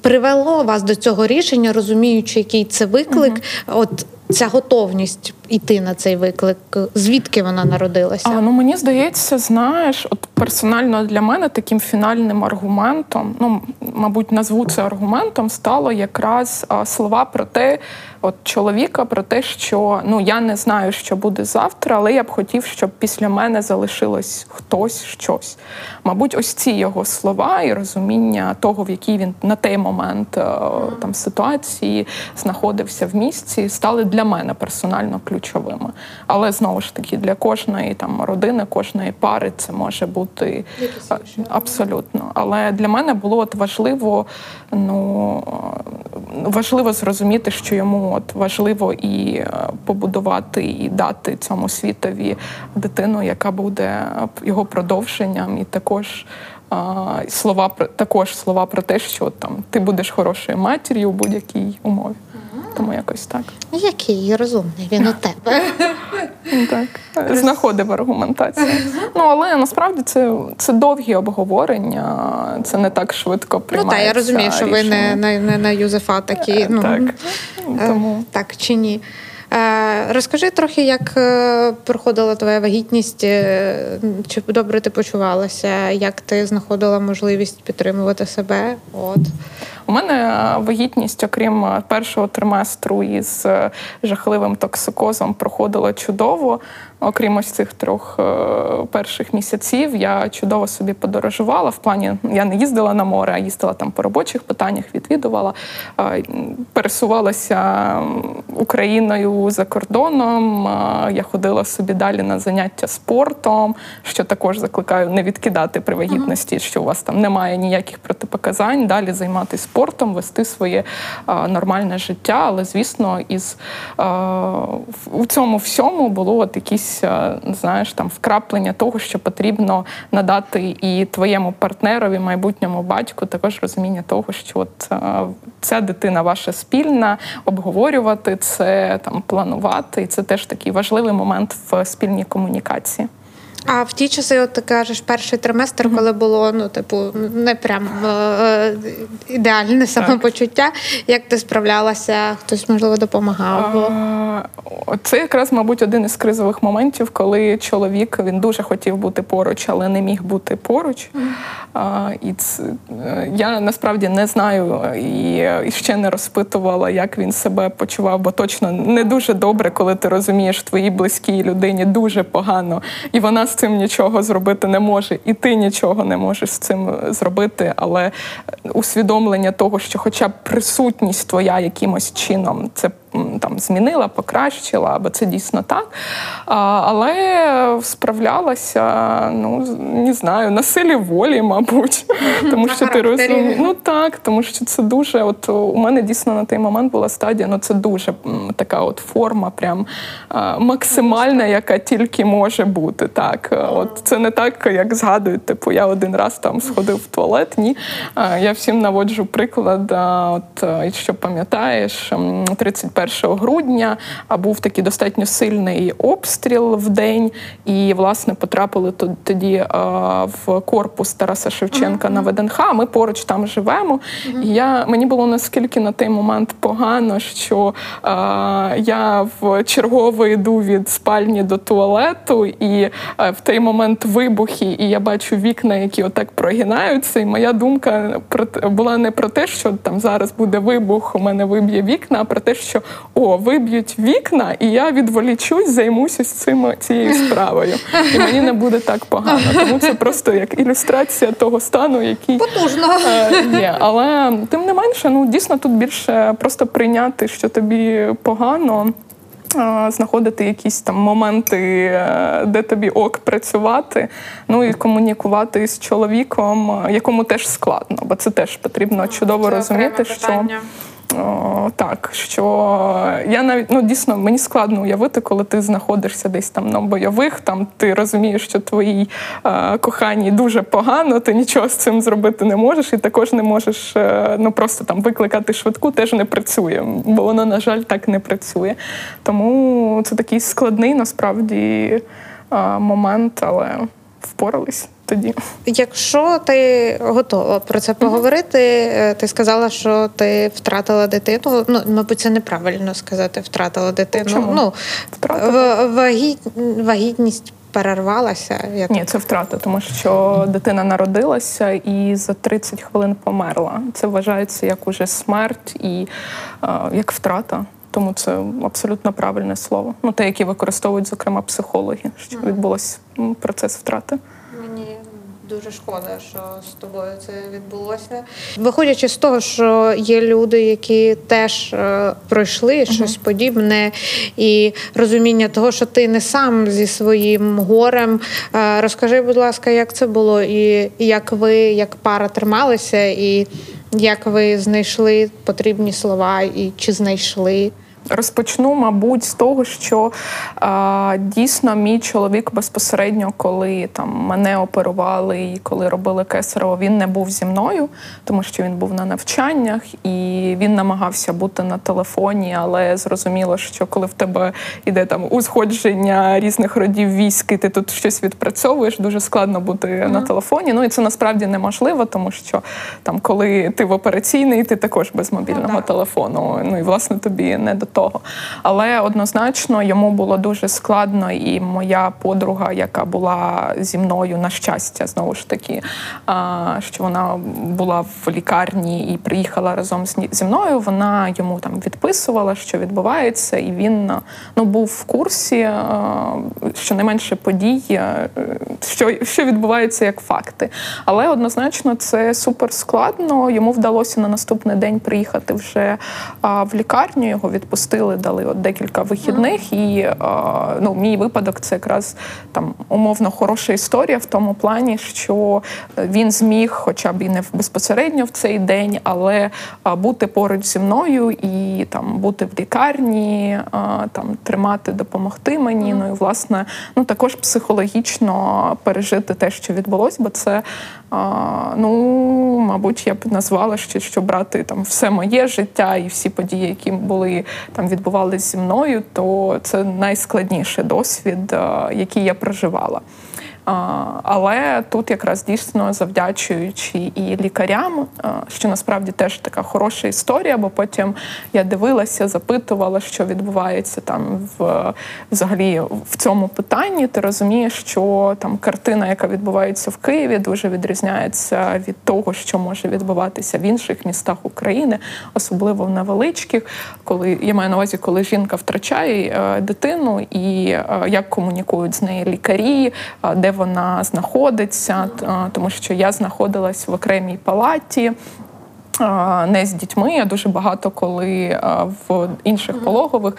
привело вас до цього рішення, розуміючи, який це виклик. Uh-huh. От ця готовність йти на цей виклик? Звідки вона народилася? А, Ну мені здається, знаєш, от персонально для мене таким фінальним аргументом, ну мабуть, назву це аргументом, стало якраз слова про те, от чоловіка, про те, що ну я не знаю, що буде завтра, але я б хотів, щоб після мене залишилось хтось щось. Мабуть, ось ці його слова і розуміння того, в якій він на той момент там ситуації знаходився в місці, стали для мене персонально ключовими. Але знову ж таки, для кожної там родини, кожної пари це може бути абсолютно. Але для мене було от важливо, ну важливо зрозуміти, що йому от важливо і е, побудувати, і дати цьому світові дитину, яка буде його продовженням, і також. Слова також слова про те, що там ти будеш хорошою матір'ю у будь-якій умові. Тому якось так. Який розумний він у тебе. Так, знаходив аргументацію. Ну, але насправді це це довгі обговорення, це не так швидко приймається. Ну, так, я розумію, що ви не не, не на Юзефа такі. Ну, Так, е, тому. так чи ні. Е, розкажи трохи, як е, проходила твоя вагітність, чи добре ти почувалася, як ти знаходила можливість підтримувати себе? От. У мене е, вагітність, окрім е, першого триместру із е, жахливим токсикозом, проходила чудово окрім ось цих трьох е, перших місяців, я чудово собі подорожувала. В плані я не їздила на море, а їздила там по робочих питаннях, відвідувала, е, пересувалася Україною за кордоном. Е, я ходила собі далі на заняття спортом, що також закликаю не відкидати при вагітності, що у вас там немає ніяких протипоказань. Далі займатися спортом, вести своє нормальне життя. Але звісно, із у цьому всьому було от якісь якісь е, знаєш там вкраплення того, що потрібно надати і твоєму партнерові, майбутньому батьку, також розуміння того, що от е, ця дитина ваша спільна, обговорювати це, там планувати, і це теж такий важливий момент в спільній комунікації. А в ті часи, от ти кажеш, перший триместр, коли було ну, типу, не прям е, ідеальне самопочуття. Як ти справлялася? Хтось можливо допомагав? Це якраз, мабуть, один із кризових моментів, коли чоловік він дуже хотів бути поруч, але не міг бути поруч. А, І це, я насправді не знаю і, і ще не розпитувала, як він себе почував, бо точно не дуже добре, коли ти розумієш твоїй близькій людині дуже погано, і вона з цим нічого зробити не може, і ти нічого не можеш з цим зробити. Але усвідомлення того, що, хоча б присутність твоя якимось чином, це там змінила, покращила, або це дійсно так. А, Але справлялася, ну не знаю, на силі волі, мабуть. Тому що ти розумієш. Ну так, тому що це дуже. От у мене дійсно на той момент була стадія, ну це дуже така от форма, прям максимальна, яка тільки може бути. Так, от це не так, як згадують, типу, я один раз там сходив в туалет. Ні. Я всім наводжу приклад. От якщо пам'ятаєш, 31 1 грудня був такий достатньо сильний обстріл в день, і власне потрапили тоді в корпус Тараса Шевченка на ВДНХ. Ми поруч там живемо. І я мені було наскільки на той момент погано, що я в чергово йду від спальні до туалету, і в той момент вибухи, і я бачу вікна, які отак прогинаються. І моя думка була не про те, що там зараз буде вибух, у мене виб'є вікна, а про те, що о, виб'ють вікна, і я відволічусь, займуся цим цією справою. І мені не буде так погано. Тому це просто як ілюстрація того стану, який Потужно. Е, є. Але тим не менше, ну дійсно тут більше просто прийняти, що тобі погано. Е, знаходити якісь там моменти, е, де тобі ок працювати, ну і комунікувати з чоловіком, якому теж складно, бо це теж потрібно чудово це розуміти, що Так, що я навіть ну дійсно мені складно уявити, коли ти знаходишся десь там на бойових, там ти розумієш, що твоїй е, коханій дуже погано, ти нічого з цим зробити не можеш, і також не можеш е, ну просто там викликати швидку, теж не працює, бо воно, на жаль, так не працює. Тому це такий складний насправді е, момент, але впорались тоді. Якщо ти готова про це поговорити, mm-hmm. ти сказала, що ти втратила дитину. Ну, мабуть, це неправильно сказати, втратила дитину. Чому? Ну, втратила. Вагіт... Вагітність. Перервалася? Я Ні, це втрата, тому що дитина народилася і за 30 хвилин померла. Це вважається як уже смерть і е, як втрата. Тому це абсолютно правильне слово. Ну те, яке використовують, зокрема, психологи, що відбулося процес втрати. Дуже шкода, що з тобою це відбулося. Виходячи з того, що є люди, які теж е, пройшли uh-huh. щось подібне, і розуміння того, що ти не сам зі своїм горем. Е, розкажи, будь ласка, як це було, і як ви, як пара, трималися, і як ви знайшли потрібні слова, і чи знайшли. Розпочну, мабуть, з того, що а, дійсно мій чоловік безпосередньо, коли там мене оперували і коли робили кесарево, він не був зі мною, тому що він був на навчаннях і він намагався бути на телефоні, але зрозуміло, що коли в тебе йде там узходження різних родів військ, і ти тут щось відпрацьовуєш, дуже складно бути mm-hmm. на телефоні. Ну і це насправді неможливо, тому що там, коли ти в операційний, ти також без мобільного mm-hmm. телефону. Ну і власне тобі не до того. Але однозначно йому було дуже складно, і моя подруга, яка була зі мною на щастя, знову ж таки, що вона була в лікарні і приїхала разом зі мною. Вона йому там відписувала, що відбувається, і він ну був в курсі щонайменше подій, що що відбувається як факти. Але однозначно це супер складно. Йому вдалося на наступний день приїхати вже в лікарню. Його відпустили відпустили, дали от декілька вихідних. І ну, мій випадок це якраз там умовно хороша історія в тому плані, що він зміг, хоча б і не безпосередньо в цей день, але бути поруч зі мною і там бути в лікарні, там тримати, допомогти мені. Ну і власне, ну також психологічно пережити те, що відбулось, бо це ну, мабуть, я б назвала ще, що брати там все моє життя і всі події, які були там відбувалися зі мною, то це найскладніший досвід, який я проживала. Але тут якраз дійсно завдячуючи і лікарям, що насправді теж така хороша історія, бо потім я дивилася, запитувала, що відбувається там в взагалі в цьому питанні. Ти розумієш, що там картина, яка відбувається в Києві, дуже відрізняється від того, що може відбуватися в інших містах України, особливо в невеличких, коли я маю на увазі, коли жінка втрачає е, дитину і е, як комунікують з нею лікарі, де вона знаходиться, тому що я знаходилась в окремій палаті не з дітьми. Я дуже багато коли в інших пологових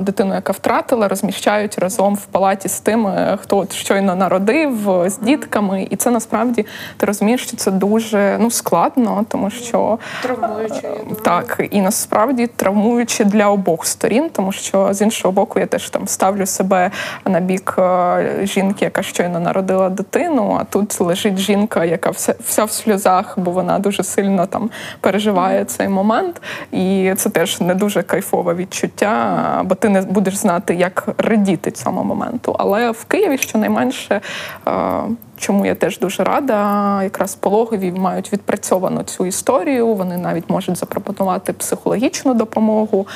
дитину, яка втратила, розміщають разом в палаті з тими, хто от щойно народив з дітками, і це насправді ти розумієш, що це дуже ну складно, тому що травмуюче так і насправді травмуюче для обох сторін, тому що з іншого боку я теж там ставлю себе на бік жінки, яка щойно народила дитину. А тут лежить жінка, яка вся, вся в сльозах, бо вона дуже сильно там переживає цей момент, і це теж не дуже кайфове відчуття, бо ти не будеш знати, як радіти цьому моменту. Але в Києві щонайменше чому я теж дуже рада. Якраз пологові мають відпрацьовану цю історію. Вони навіть можуть запропонувати психологічну допомогу.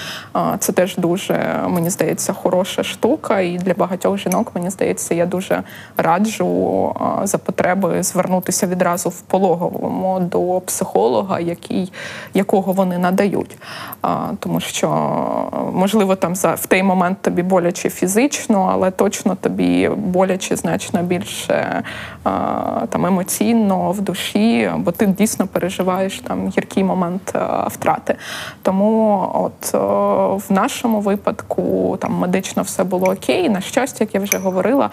Це теж дуже мені здається хороша штука. І для багатьох жінок мені здається, я дуже раджу за потреби звернутися відразу в пологовому до психолога, який якого вони надають. Тому що можливо там за в той момент тобі боляче фізично, але точно тобі боляче значно більше там емоційно в душі, бо ти дійсно переживаєш там гіркий момент втрати. Тому от в нашому випадку там медично все було окей. На щастя, як я вже говорила,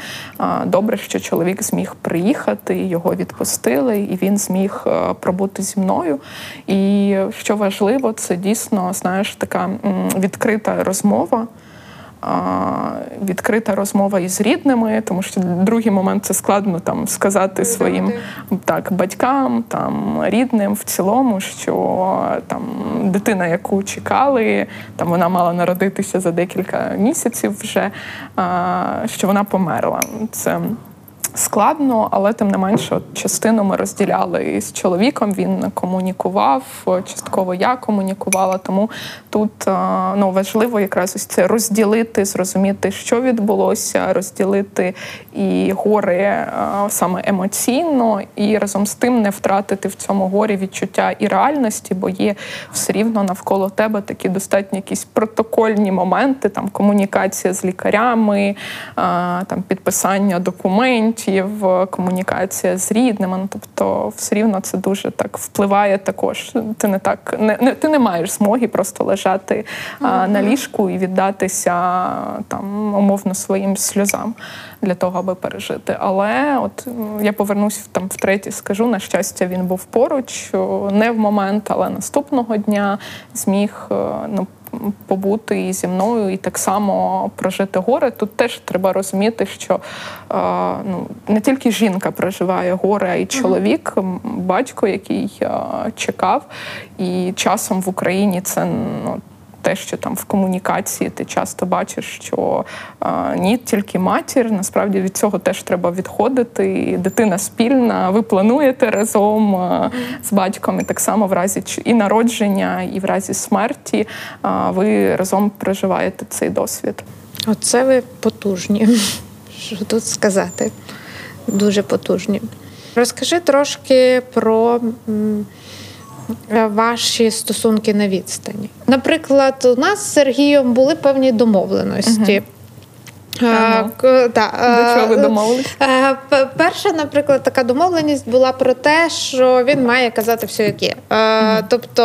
добре, що чоловік зміг приїхати, його відпустили, і він зміг пробути зі мною. І що важливо, це дійсно знаєш така відкрита розмова відкрита розмова із рідними, тому що другий момент це складно там сказати своїм так батькам, там рідним в цілому, що там дитина, яку чекали, там вона мала народитися за декілька місяців вже, що вона померла. Це складно, але тим не менше, частину ми розділяли з чоловіком. Він комунікував, частково я комунікувала. Тому тут е, ну важливо якраз ось це розділити, зрозуміти, що відбулося, розділити і горе саме емоційно, і разом з тим не втратити в цьому горі відчуття і реальності, бо є все рівно навколо тебе такі достатньо якісь протокольні моменти, там комунікація з лікарями, е, там підписання документів родичів, комунікація з рідними. Ну, тобто, все рівно це дуже так впливає також. Ти не так не, не ти не маєш змоги просто лежати а, на ліжку і віддатися там умовно своїм сльозам для того, аби пережити. Але от я повернусь там втретє, скажу на щастя, він був поруч, не в момент, але наступного дня зміг е, ну побути і зі мною, і так само прожити горе. Тут теж треба розуміти, що ну не тільки жінка проживає горе, а й чоловік, батько, який чекав, і часом в Україні це ну те, що там в комунікації ти часто бачиш, що а, ні, тільки матір. Насправді від цього теж треба відходити. І Дитина спільна, ви плануєте разом а, з батьком, і так само в разі і народження, і в разі смерті а, ви разом проживаєте цей досвід. Оце ви потужні. Що тут сказати? Дуже потужні. Розкажи трошки про Е, ваші стосунки на відстані. Наприклад, у нас з Сергієм були певні домовленості. Угу. А, та, До чого ви домовились? Перша, наприклад, така домовленість була про те, що він має казати все, як є. Тобто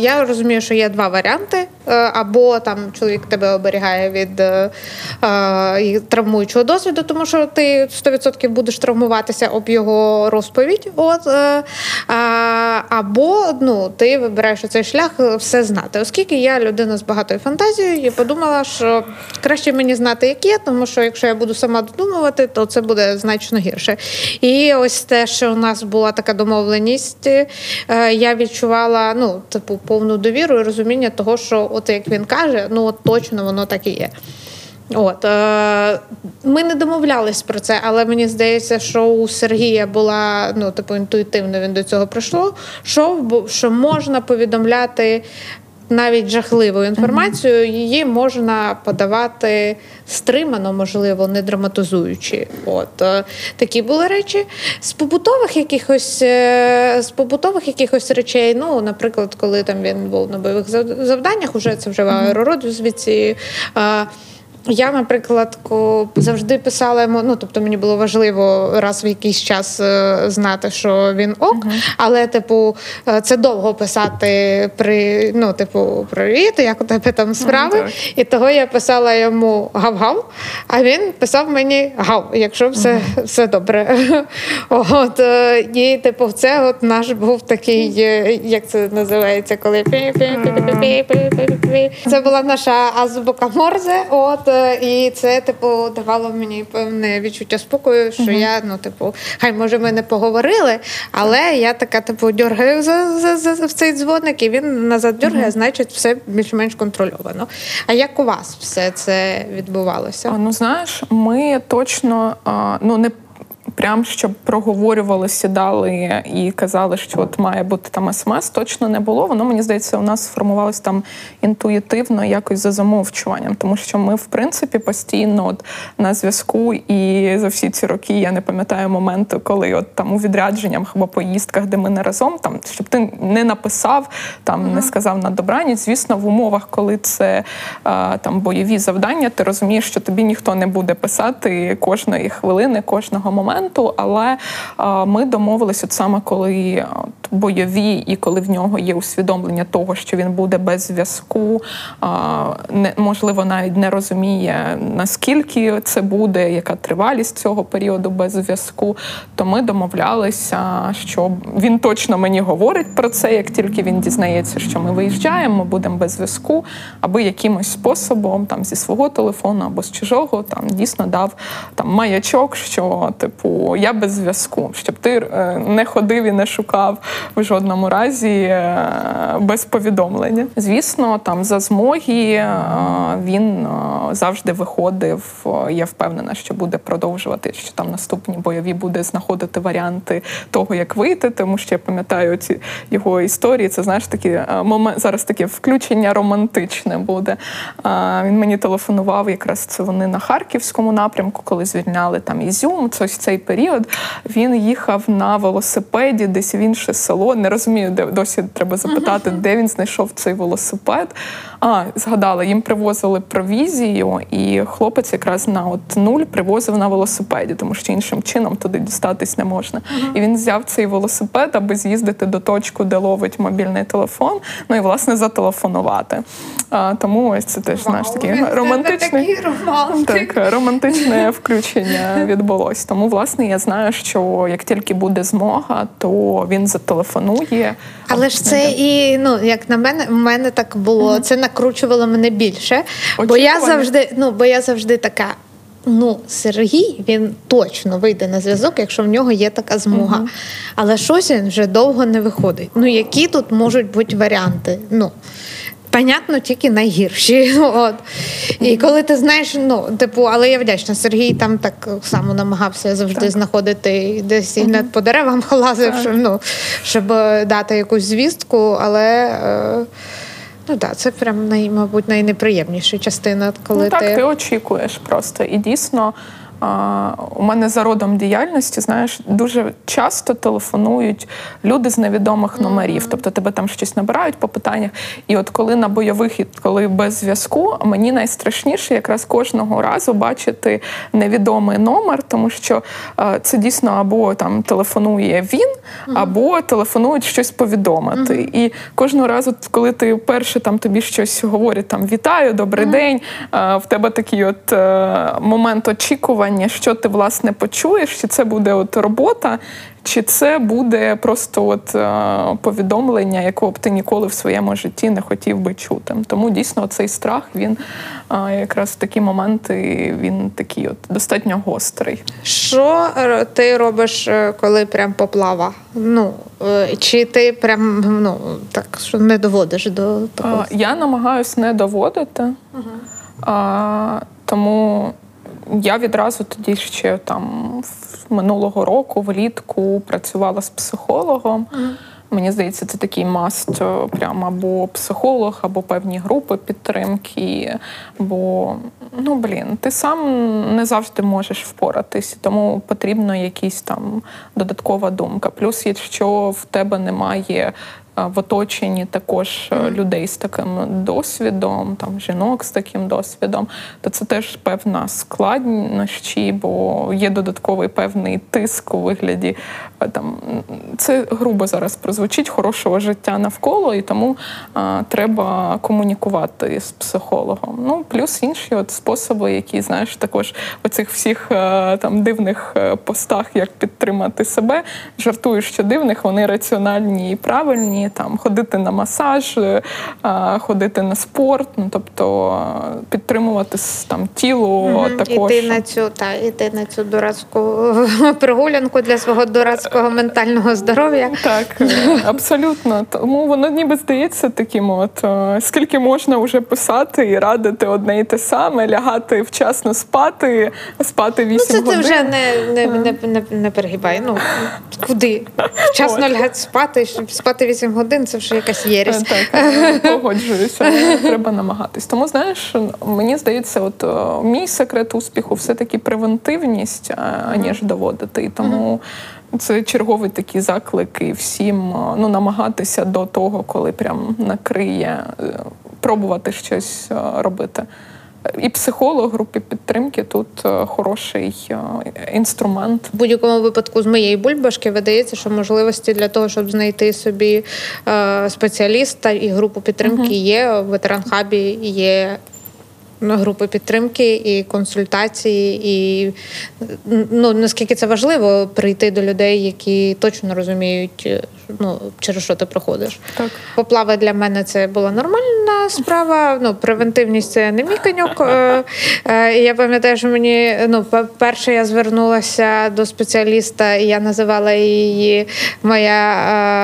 я розумію, що є два варіанти: або там чоловік тебе оберігає від травмуючого досвіду, тому що ти 100% будеш травмуватися об його розповідь. От, Або ну, ти вибираєш цей шлях все знати. Оскільки я людина з багатою фантазією, я подумала, що краще мені знати, як є, тому що якщо я буду сама додумувати, то це буде значно гірше. І ось те, що у нас була така домовленість, е, я відчувала ну, типу, повну довіру і розуміння того, що, от як він каже, ну от точно воно так і є. От е, ми не домовлялись про це, але мені здається, що у Сергія була ну, типу, інтуїтивно він до цього прийшло. Що, що можна повідомляти навіть жахливу інформацію, її можна подавати стримано, можливо, не драматизуючи. От е, такі були речі. З побутових якихось е, з побутових якихось речей, ну, наприклад, коли там він був на бойових завданнях, уже це вже в аеророзвідці. Я, наприклад, завжди писала йому, ну тобто мені було важливо раз в якийсь час е, знати, що він ок, uh-huh. але, типу, е, це довго писати при ну, типу, привіт, як у тебе там справи. Uh-huh. І того я писала йому гав-гав, а він писав мені гав, якщо все uh-huh. все добре. От, е, І, типу, це от наш був такий, як це називається, коли це була наша азбука Морзе. От і це, типу, давало мені певне відчуття спокою, що uh-huh. я, ну, типу, хай може ми не поговорили, але я така, типу, дергаю за за, за, за цей дзвоник, і він назад дергає, uh-huh. значить, все більш-менш контрольовано. А як у вас все це відбувалося? Ну знаєш, ми точно ну не прям щоб проговорювали, сідали і казали, що от має бути там смс, точно не було. Воно мені здається, у нас сформувалось там інтуїтивно, якось за замовчуванням, тому що ми, в принципі, постійно от на зв'язку, і за всі ці роки я не пам'ятаю моменту, коли от там у відрядженнях або поїздках, де ми не разом, там щоб ти не написав, там uh-huh. не сказав на добраніч. Звісно, в умовах, коли це а, там бойові завдання, ти розумієш, що тобі ніхто не буде писати кожної хвилини, кожного моменту моменту, але ми домовилися от саме коли бойові і коли в нього є усвідомлення того, що він буде без зв'язку, не можливо, навіть не розуміє наскільки це буде, яка тривалість цього періоду без зв'язку. То ми домовлялися, що він точно мені говорить про це, як тільки він дізнається, що ми виїжджаємо, ми будемо без зв'язку, аби якимось способом там зі свого телефону або з чужого там дійсно дав там маячок, що типу я без зв'язку, щоб ти е, не ходив і не шукав в жодному разі е, без повідомлення. Звісно, там за змоги е, він завжди виходив. Я впевнена, що буде продовжувати, що там наступні бойові буде знаходити варіанти того, як вийти, тому що я пам'ятаю ці його історії. Це знаєш такі момент зараз таке включення романтичне буде. Він мені телефонував якраз це вони на харківському напрямку, коли звільняли там Ізюм. Це цей період він їхав на велосипеді десь в інше село. Не розумію, де досі треба запитати, де він знайшов цей велосипед. А, згадала, їм привозили провізію, і хлопець якраз на от нуль привозив на велосипеді, тому що іншим чином туди дістатись не можна. Uh-huh. І він взяв цей велосипед, аби з'їздити до точки, де ловить мобільний телефон, ну і власне зателефонувати. А, Тому ось це теж знаєш такий романтичний так, романтичне включення відбулось. Тому, власне, я знаю, що як тільки буде змога, то він зателефонує. Але ж це і ну як на мене, в мене так було. Uh-huh. Це накручувало мене більше. Очікування. Бо я завжди, ну бо я завжди така. Ну, Сергій він точно вийде на зв'язок, якщо в нього є така змога. uh Але щось він вже довго не виходить. Ну, які тут можуть бути варіанти? Ну, Понятно, тільки найгірші. От. І коли ти знаєш, ну, типу, але я вдячна, Сергій там так само намагався завжди так. знаходити десь uh по деревам лазив, щоб, ну, щоб дати якусь звістку, але. Е, Ну так, це прям мабуть найнеприємніша частина, коли ну, так, ти... ти очікуєш просто і дійсно у мене за родом діяльності, знаєш, дуже часто телефонують люди з невідомих номерів. Mm-hmm. Тобто тебе там щось набирають по питаннях. І от коли на бойових, коли без зв'язку, мені найстрашніше якраз кожного разу бачити невідомий номер, тому що це дійсно або там телефонує він, mm-hmm. або телефонують щось повідомити. Mm-hmm. І кожного разу, коли ти перше там тобі щось говорять, там вітаю, добрий день, в тебе такий от е, момент очікування питання, що ти власне почуєш, чи це буде от робота, чи це буде просто от е, повідомлення, якого б ти ніколи в своєму житті не хотів би чути. Тому дійсно цей страх він е, якраз в такі моменти він такий от достатньо гострий. Що ти робиш, е, коли прям поплава? Ну чи ти прям ну так що не доводиш до такого? Я намагаюся не доводити. Угу. Тому я відразу тоді ще там минулого року влітку працювала з психологом. Мені здається, це такий маст, е, прямо або психолог, або певні групи підтримки. Бо ну блін, ти сам не завжди можеш впоратись, тому потрібна якась там додаткова думка. Плюс, якщо в тебе немає в оточенні також mm. людей з таким досвідом, там жінок з таким досвідом, то це теж певна складнощі, бо є додатковий певний тиск у вигляді е, там це грубо зараз прозвучить хорошого життя навколо, і тому а, треба комунікувати з психологом. Ну плюс інші от способи, які знаєш, також оцих всіх а, там дивних постах, як підтримати себе. Жартую, що дивних, вони раціональні і правильні там ходити на масаж, е, ходити на спорт, ну тобто підтримувати там тіло угу. також. Іти на цю та іти на цю дурацьку прогулянку для свого дурацького ментального здоров'я. Так, абсолютно. Тому воно ніби здається таким, от е, скільки можна вже писати і радити одне і те саме, лягати вчасно спати, спати 8 ну, це годин. Це вже не не, не, не, не перегибай. Ну куди? Вчасно лягати спати, щоб спати 8 годин це вже якась єрість. Так, е, погоджуюся, треба намагатись. Тому знаєш, мені здається, от мій секрет успіху все-таки превентивність, аніж доводити. І тому. Це черговий такий заклик і всім ну, намагатися до того, коли прям накриє, е, пробувати щось робити. І психолог групи підтримки тут е, хороший е, інструмент. В будь-якому випадку з моєї бульбашки видається, що можливості для того, щоб знайти собі е, спеціаліста і групу підтримки uh є. В ветеранхабі, є групи підтримки і консультації, і ну наскільки це важливо прийти до людей, які точно розуміють, ну через що ти проходиш. Так. Поплава для мене це була нормальна справа. Ну, превентивність це не мій коньок. Е, е, я пам'ятаю, що мені ну, перше я звернулася до спеціаліста, і я називала її моя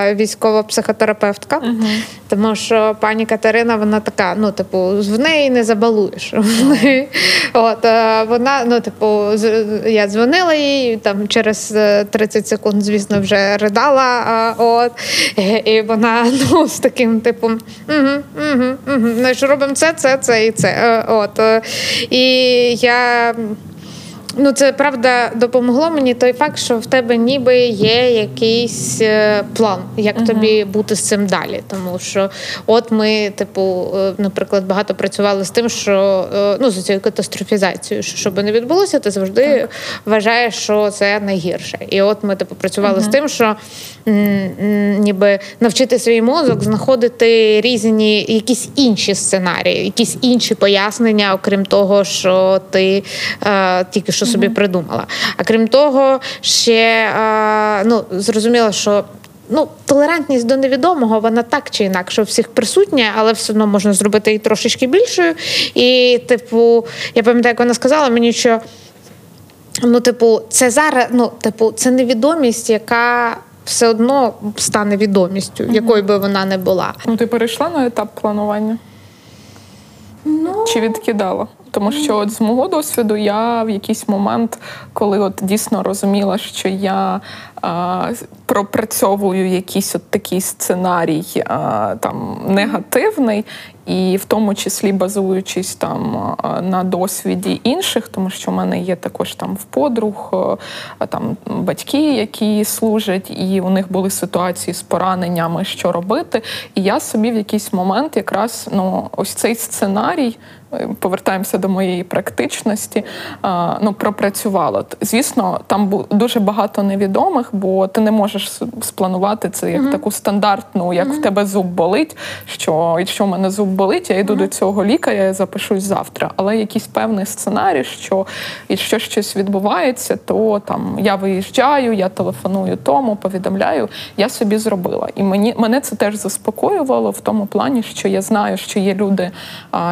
е, військова психотерапевтка, угу. тому що пані Катерина, вона така, ну, типу, в неї не забалуєш. От вона, ну, типу, я дзвонила їй там через 30 секунд, звісно, вже ридала. От і вона ну з таким типом угу, угу, угу. Знаєш, робимо це, це, це і це. Е, от і я. Ну, це правда допомогло мені той факт, що в тебе ніби є якийсь е, план, як uh-huh. тобі бути з цим далі. Тому що, от ми, типу, е, наприклад, багато працювали з тим, що ну з цією катастрофізацією, що щоб не відбулося, ти завжди так. вважаєш, що це найгірше. І от ми типу працювали uh-huh. з тим, що ніби навчити свій мозок знаходити різні якісь інші сценарії, якісь інші пояснення, окрім того, що ти е, тільки що собі mm-hmm. придумала. А крім того, ще ну зрозуміло, що. Ну, толерантність до невідомого, вона так чи інакше у всіх присутня, але все одно можна зробити її трошечки більшою. І, типу, я пам'ятаю, як вона сказала мені, що ну, типу, це зараз, ну, типу, це невідомість, яка все одно стане відомістю, угу. якою би вона не була. Ну, ти перейшла на етап планування? Ну... Чи відкидала? Тому що от з мого досвіду я в якийсь момент, коли от дійсно розуміла, що я а, пропрацьовую якийсь от такий сценарій а, там негативний, і в тому числі базуючись там на досвіді інших, тому що в мене є також там в подруг там батьки, які служать, і у них були ситуації з пораненнями, що робити. І я собі в якийсь момент якраз ну ось цей сценарій повертаємося до моєї практичності, ну пропрацювала. Звісно, там дуже багато невідомих, бо ти не можеш спланувати це як mm-hmm. таку стандартну, як mm-hmm. в тебе зуб болить. Що якщо в мене зуб болить, я йду mm-hmm. до цього лікаря, я запишусь завтра. Але якийсь певний сценарій, що якщо щось відбувається, то там я виїжджаю, я телефоную тому, повідомляю, я собі зробила. І мені мене це теж заспокоювало в тому плані, що я знаю, що є люди,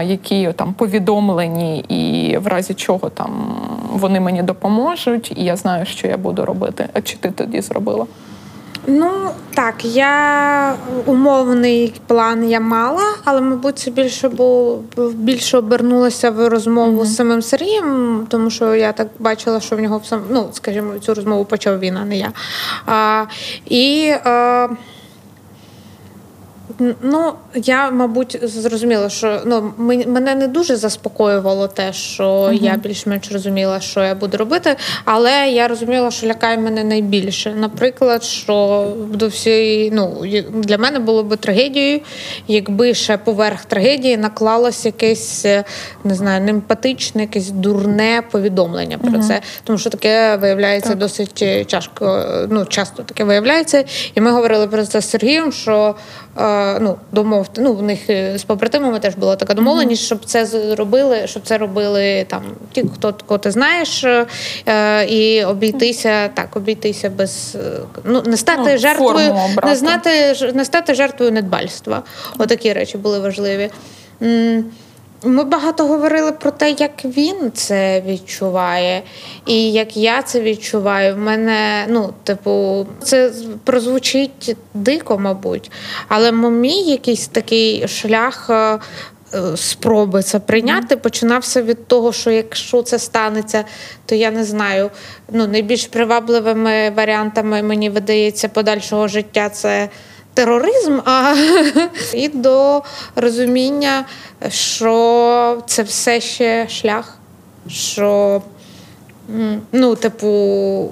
які там там повідомлені, і в разі чого там вони мені допоможуть, і я знаю, що я буду робити. А чи ти тоді зробила? Ну так, я умовний план я мала, але мабуть це більше було більше обернулося в розмову mm-hmm. з самим Сергієм, тому що я так бачила, що в нього сам, ну скажімо, цю розмову почав він, а не я. А, І а, Ну, я, мабуть, зрозуміла, що ну, мене не дуже заспокоювало те, що uh-huh. я більш-менш розуміла, що я буду робити, але я розуміла, що лякає мене найбільше. Наприклад, що до всієї, ну, для мене було б трагедією, якби ще поверх трагедії наклалось якесь не знаю, немпатичне, якесь дурне повідомлення про uh-huh. це. Тому що таке виявляється так. досить тяжко, ну, часто таке виявляється. І ми говорили про це з Сергієм, що ну, домов. Ну, в них е, з побратимами теж була така домовленість, щоб це зробили, щоб це робили там ті, хто кого ти знаєш, е, і обійтися так, обійтися без е, ну не стати ну, жертвою, не знати не стати жертвою недбальства. Отакі речі були важливі. Ми багато говорили про те, як він це відчуває, і як я це відчуваю. В мене, ну, типу, це прозвучить дико, мабуть. Але мій якийсь такий шлях е, спроби це прийняти починався від того, що якщо це станеться, то я не знаю. Ну, найбільш привабливими варіантами мені видається подальшого життя це тероризм, а і до розуміння, що це все ще шлях, що, ну, типу,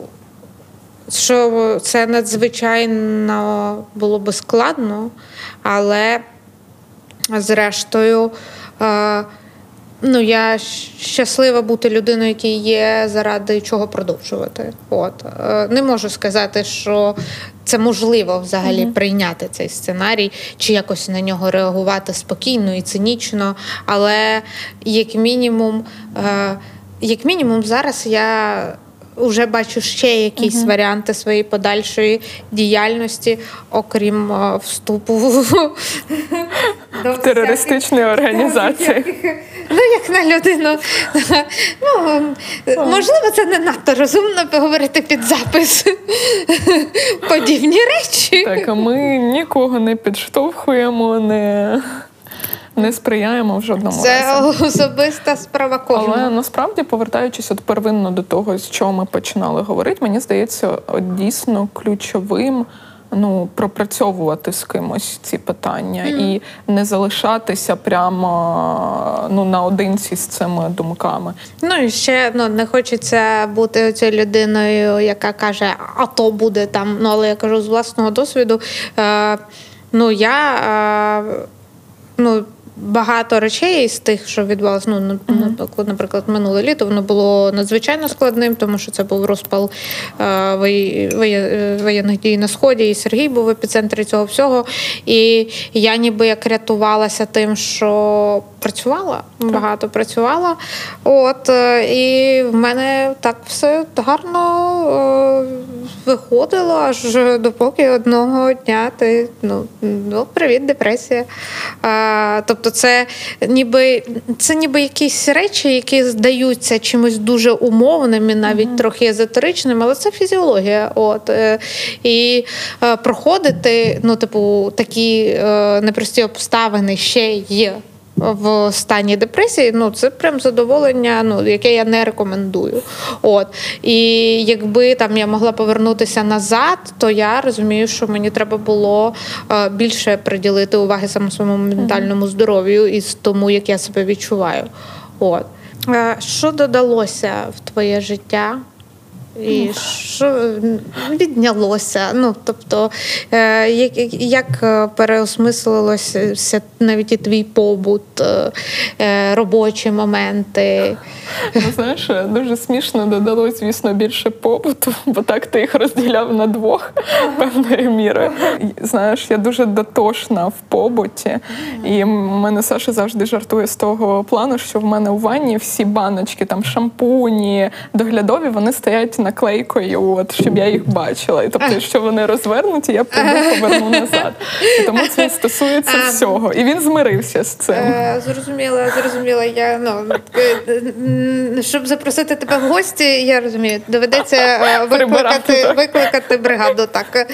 що це надзвичайно було би складно, але зрештою. Ну, я щаслива бути людиною, якій є заради чого продовжувати. От е, не можу сказати, що це можливо взагалі mm-hmm. прийняти цей сценарій, чи якось на нього реагувати спокійно і цинічно. Але як мінімум, е, як мінімум, зараз я вже бачу ще якісь uh-huh. варіанти своєї подальшої діяльності, окрім uh, вступу в терористичні організації. Ну, як на людину. Ну, Можливо, це не надто розумно поговорити під запис подібні речі. Так, а ми нікого не підштовхуємо, не не сприяємо в жодному це разі. Це особиста справа кожного. Але насправді, повертаючись от первинно до того, з чого ми починали говорити, мені здається, от дійсно ключовим. Ну, пропрацьовувати з кимось ці питання mm. і не залишатися прямо ну наодинці з цими думками. Ну і ще ну не хочеться бути цією людиною, яка каже, а то буде там. Ну але я кажу з власного досвіду. Е, Ну я е, ну багато речей з тих, що відбувалося, ну uh-huh. наприклад, минуле літо воно було надзвичайно складним, тому що це був розпал е, воєнних дій на сході, і Сергій був в епіцентрі цього всього. І я ніби як рятувалася тим, що працювала, так. багато працювала. От е, і в мене так все гарно е, виходило, аж допоки одного дня ти ну, ну привіт, депресія. А, Тобто, це ніби це ніби якісь речі, які здаються чимось дуже умовним і навіть mm-hmm. трохи езотеричним, але це фізіологія. От е, І проходити, ну, типу, такі непрості обставини ще є в стані депресії, ну це прям задоволення, ну яке я не рекомендую. От і якби там я могла повернутися назад, то я розумію, що мені треба було е, більше приділити уваги саме своєму ментальному здоров'ю і тому, як я себе відчуваю. От е, що додалося в твоє життя? І що віднялося? Ну тобто, е, як як е, переосмислилося навіть і твій побут, е, робочі моменти? Ну, Знаєш, дуже смішно додалось, звісно, більше побуту, бо так ти їх розділяв на двох певною мірою. Знаєш, я дуже дотошна в побуті, і мене Саша завжди жартує з того плану, що в мене у ванні всі баночки, там шампуні, доглядові, вони стоять наклейкою, от щоб я їх бачила. І тобто, якщо вони розвернуті, я прийду поверну назад. І тому це стосується всього. І він змирився з цим. Е, зрозуміла, зрозуміла. Я ну е, щоб запросити тебе в гості, я розумію, доведеться е, викликати викликати бригаду. Так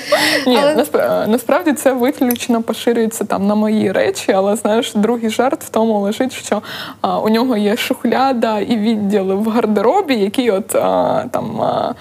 ні, але... насправді це виключно поширюється там на мої речі, але знаєш, другий жарт в тому лежить, що а, у нього є шухляда і відділ в гардеробі, який от а, там а,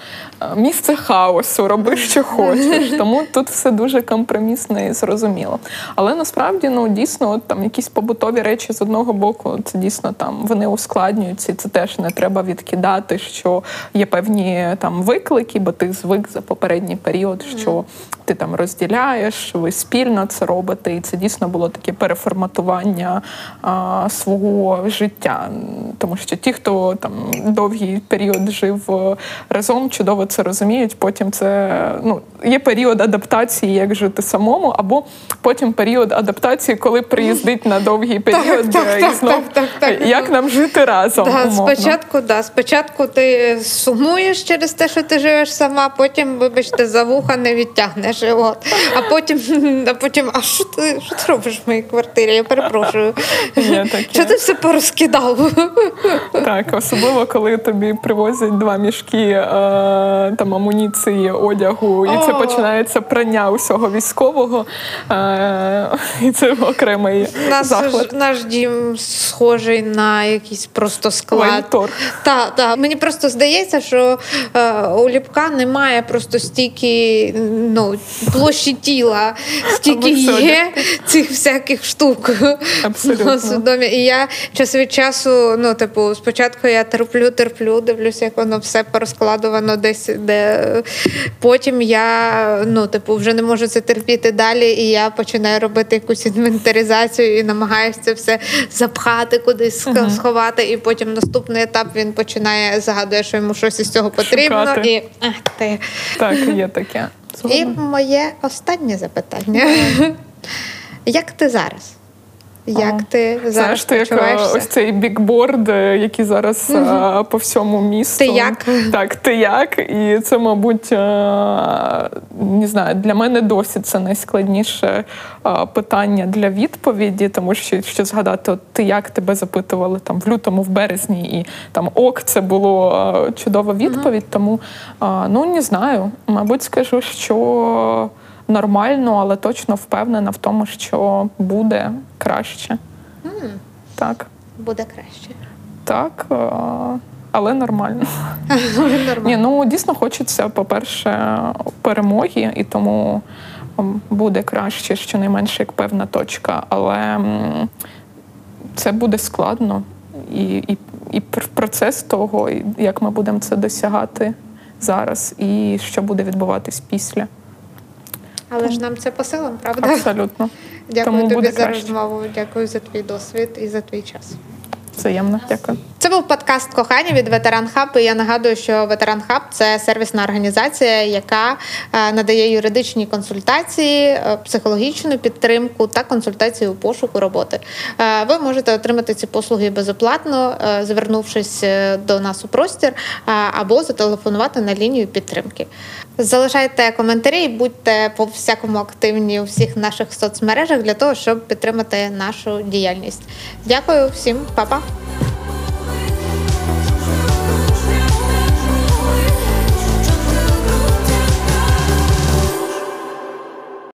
місце хаосу, роби, що хочеш. Тому тут все дуже компромісне і зрозуміло. Але насправді ну дійсно, от там якісь побутові речі з одного боку, це дійсно там вони ускладнюються. Це теж не треба відкидати, що є певні там виклики, бо ти звик за попередній період, що ти там розділяєш, ви спільно це робите, і це дійсно було таке переформатування а, свого життя. Тому що ті, хто там довгий період жив е, разом, чудово це розуміють. Потім це ну є період адаптації, як жити самому, або потім період адаптації, коли приїздить на довгий період так, і знов так, так, як нам жити разом. Да, Спочатку, да, спочатку ти сумуєш через те, що ти живеш сама, потім, вибачте, за вуха не відтягнеш. От. А потім, а потім, а що ти що ти робиш в моїй квартирі? Я перепрошую. Що ти все порозкидав? Так, особливо коли тобі привозять два мішки е, там амуніції, одягу, і це починається прання усього військового. Е, і це окремий наш, захват. Наш дім схожий на якийсь просто склад. Так, так. Мені просто здається, що е, у Ліпка немає просто стільки ну, площі тіла, стільки є цих всяких штук Абсолютно. І я час від часу, ну, типу, спочатку я терплю, терплю, дивлюся, як воно все порозкладувано десь, де потім я ну, типу, вже не можу це терпіти далі, і я починаю робити якусь інвентаризацію і намагаюся це все запхати, кудись uh-huh. сховати. І потім наступний етап він починає загадує, що йому щось із цього потрібно. Шукати. І ах, ти. Так, є таке. І моє останнє запитання. Як ти зараз? Як ага. ти зараз Знаєш, ти як ось цей бікборд, е, який зараз угу. а, по всьому місту. Ти як? Так, ти як? І це, мабуть, а, не знаю, для мене досі це найскладніше а, питання для відповіді, тому що якщо згадати, от ти як тебе запитували там в лютому, в березні, і там ок, це було чудова відповідь. Угу. Тому ну не знаю, мабуть, скажу, що нормально, але точно впевнена в тому, що буде краще. Mm. Так. Буде краще. Так, але нормально. нормально. Ні, ну дійсно хочеться, по-перше, перемоги, і тому буде краще, щонайменше як певна точка. Але це буде складно. І, і, і процес того, як ми будемо це досягати зараз, і що буде відбуватись після. Але ж нам це по силам, правда? Абсолютно. Дякую Тому тобі за розмову. Дякую за твій досвід і за твій час. Взаємно, дякую. Це був подкаст кохання від Ветеран Хаб. І Я нагадую, що Ветеран Хаб це сервісна організація, яка е, надає юридичні консультації, е, психологічну підтримку та консультації у пошуку роботи. Е, ви можете отримати ці послуги безоплатно, звернувшись до нас у простір, або зателефонувати на лінію підтримки. Залишайте коментарі і будьте по всякому активні у всіх наших соцмережах для того, щоб підтримати нашу діяльність. Дякую всім, па-па!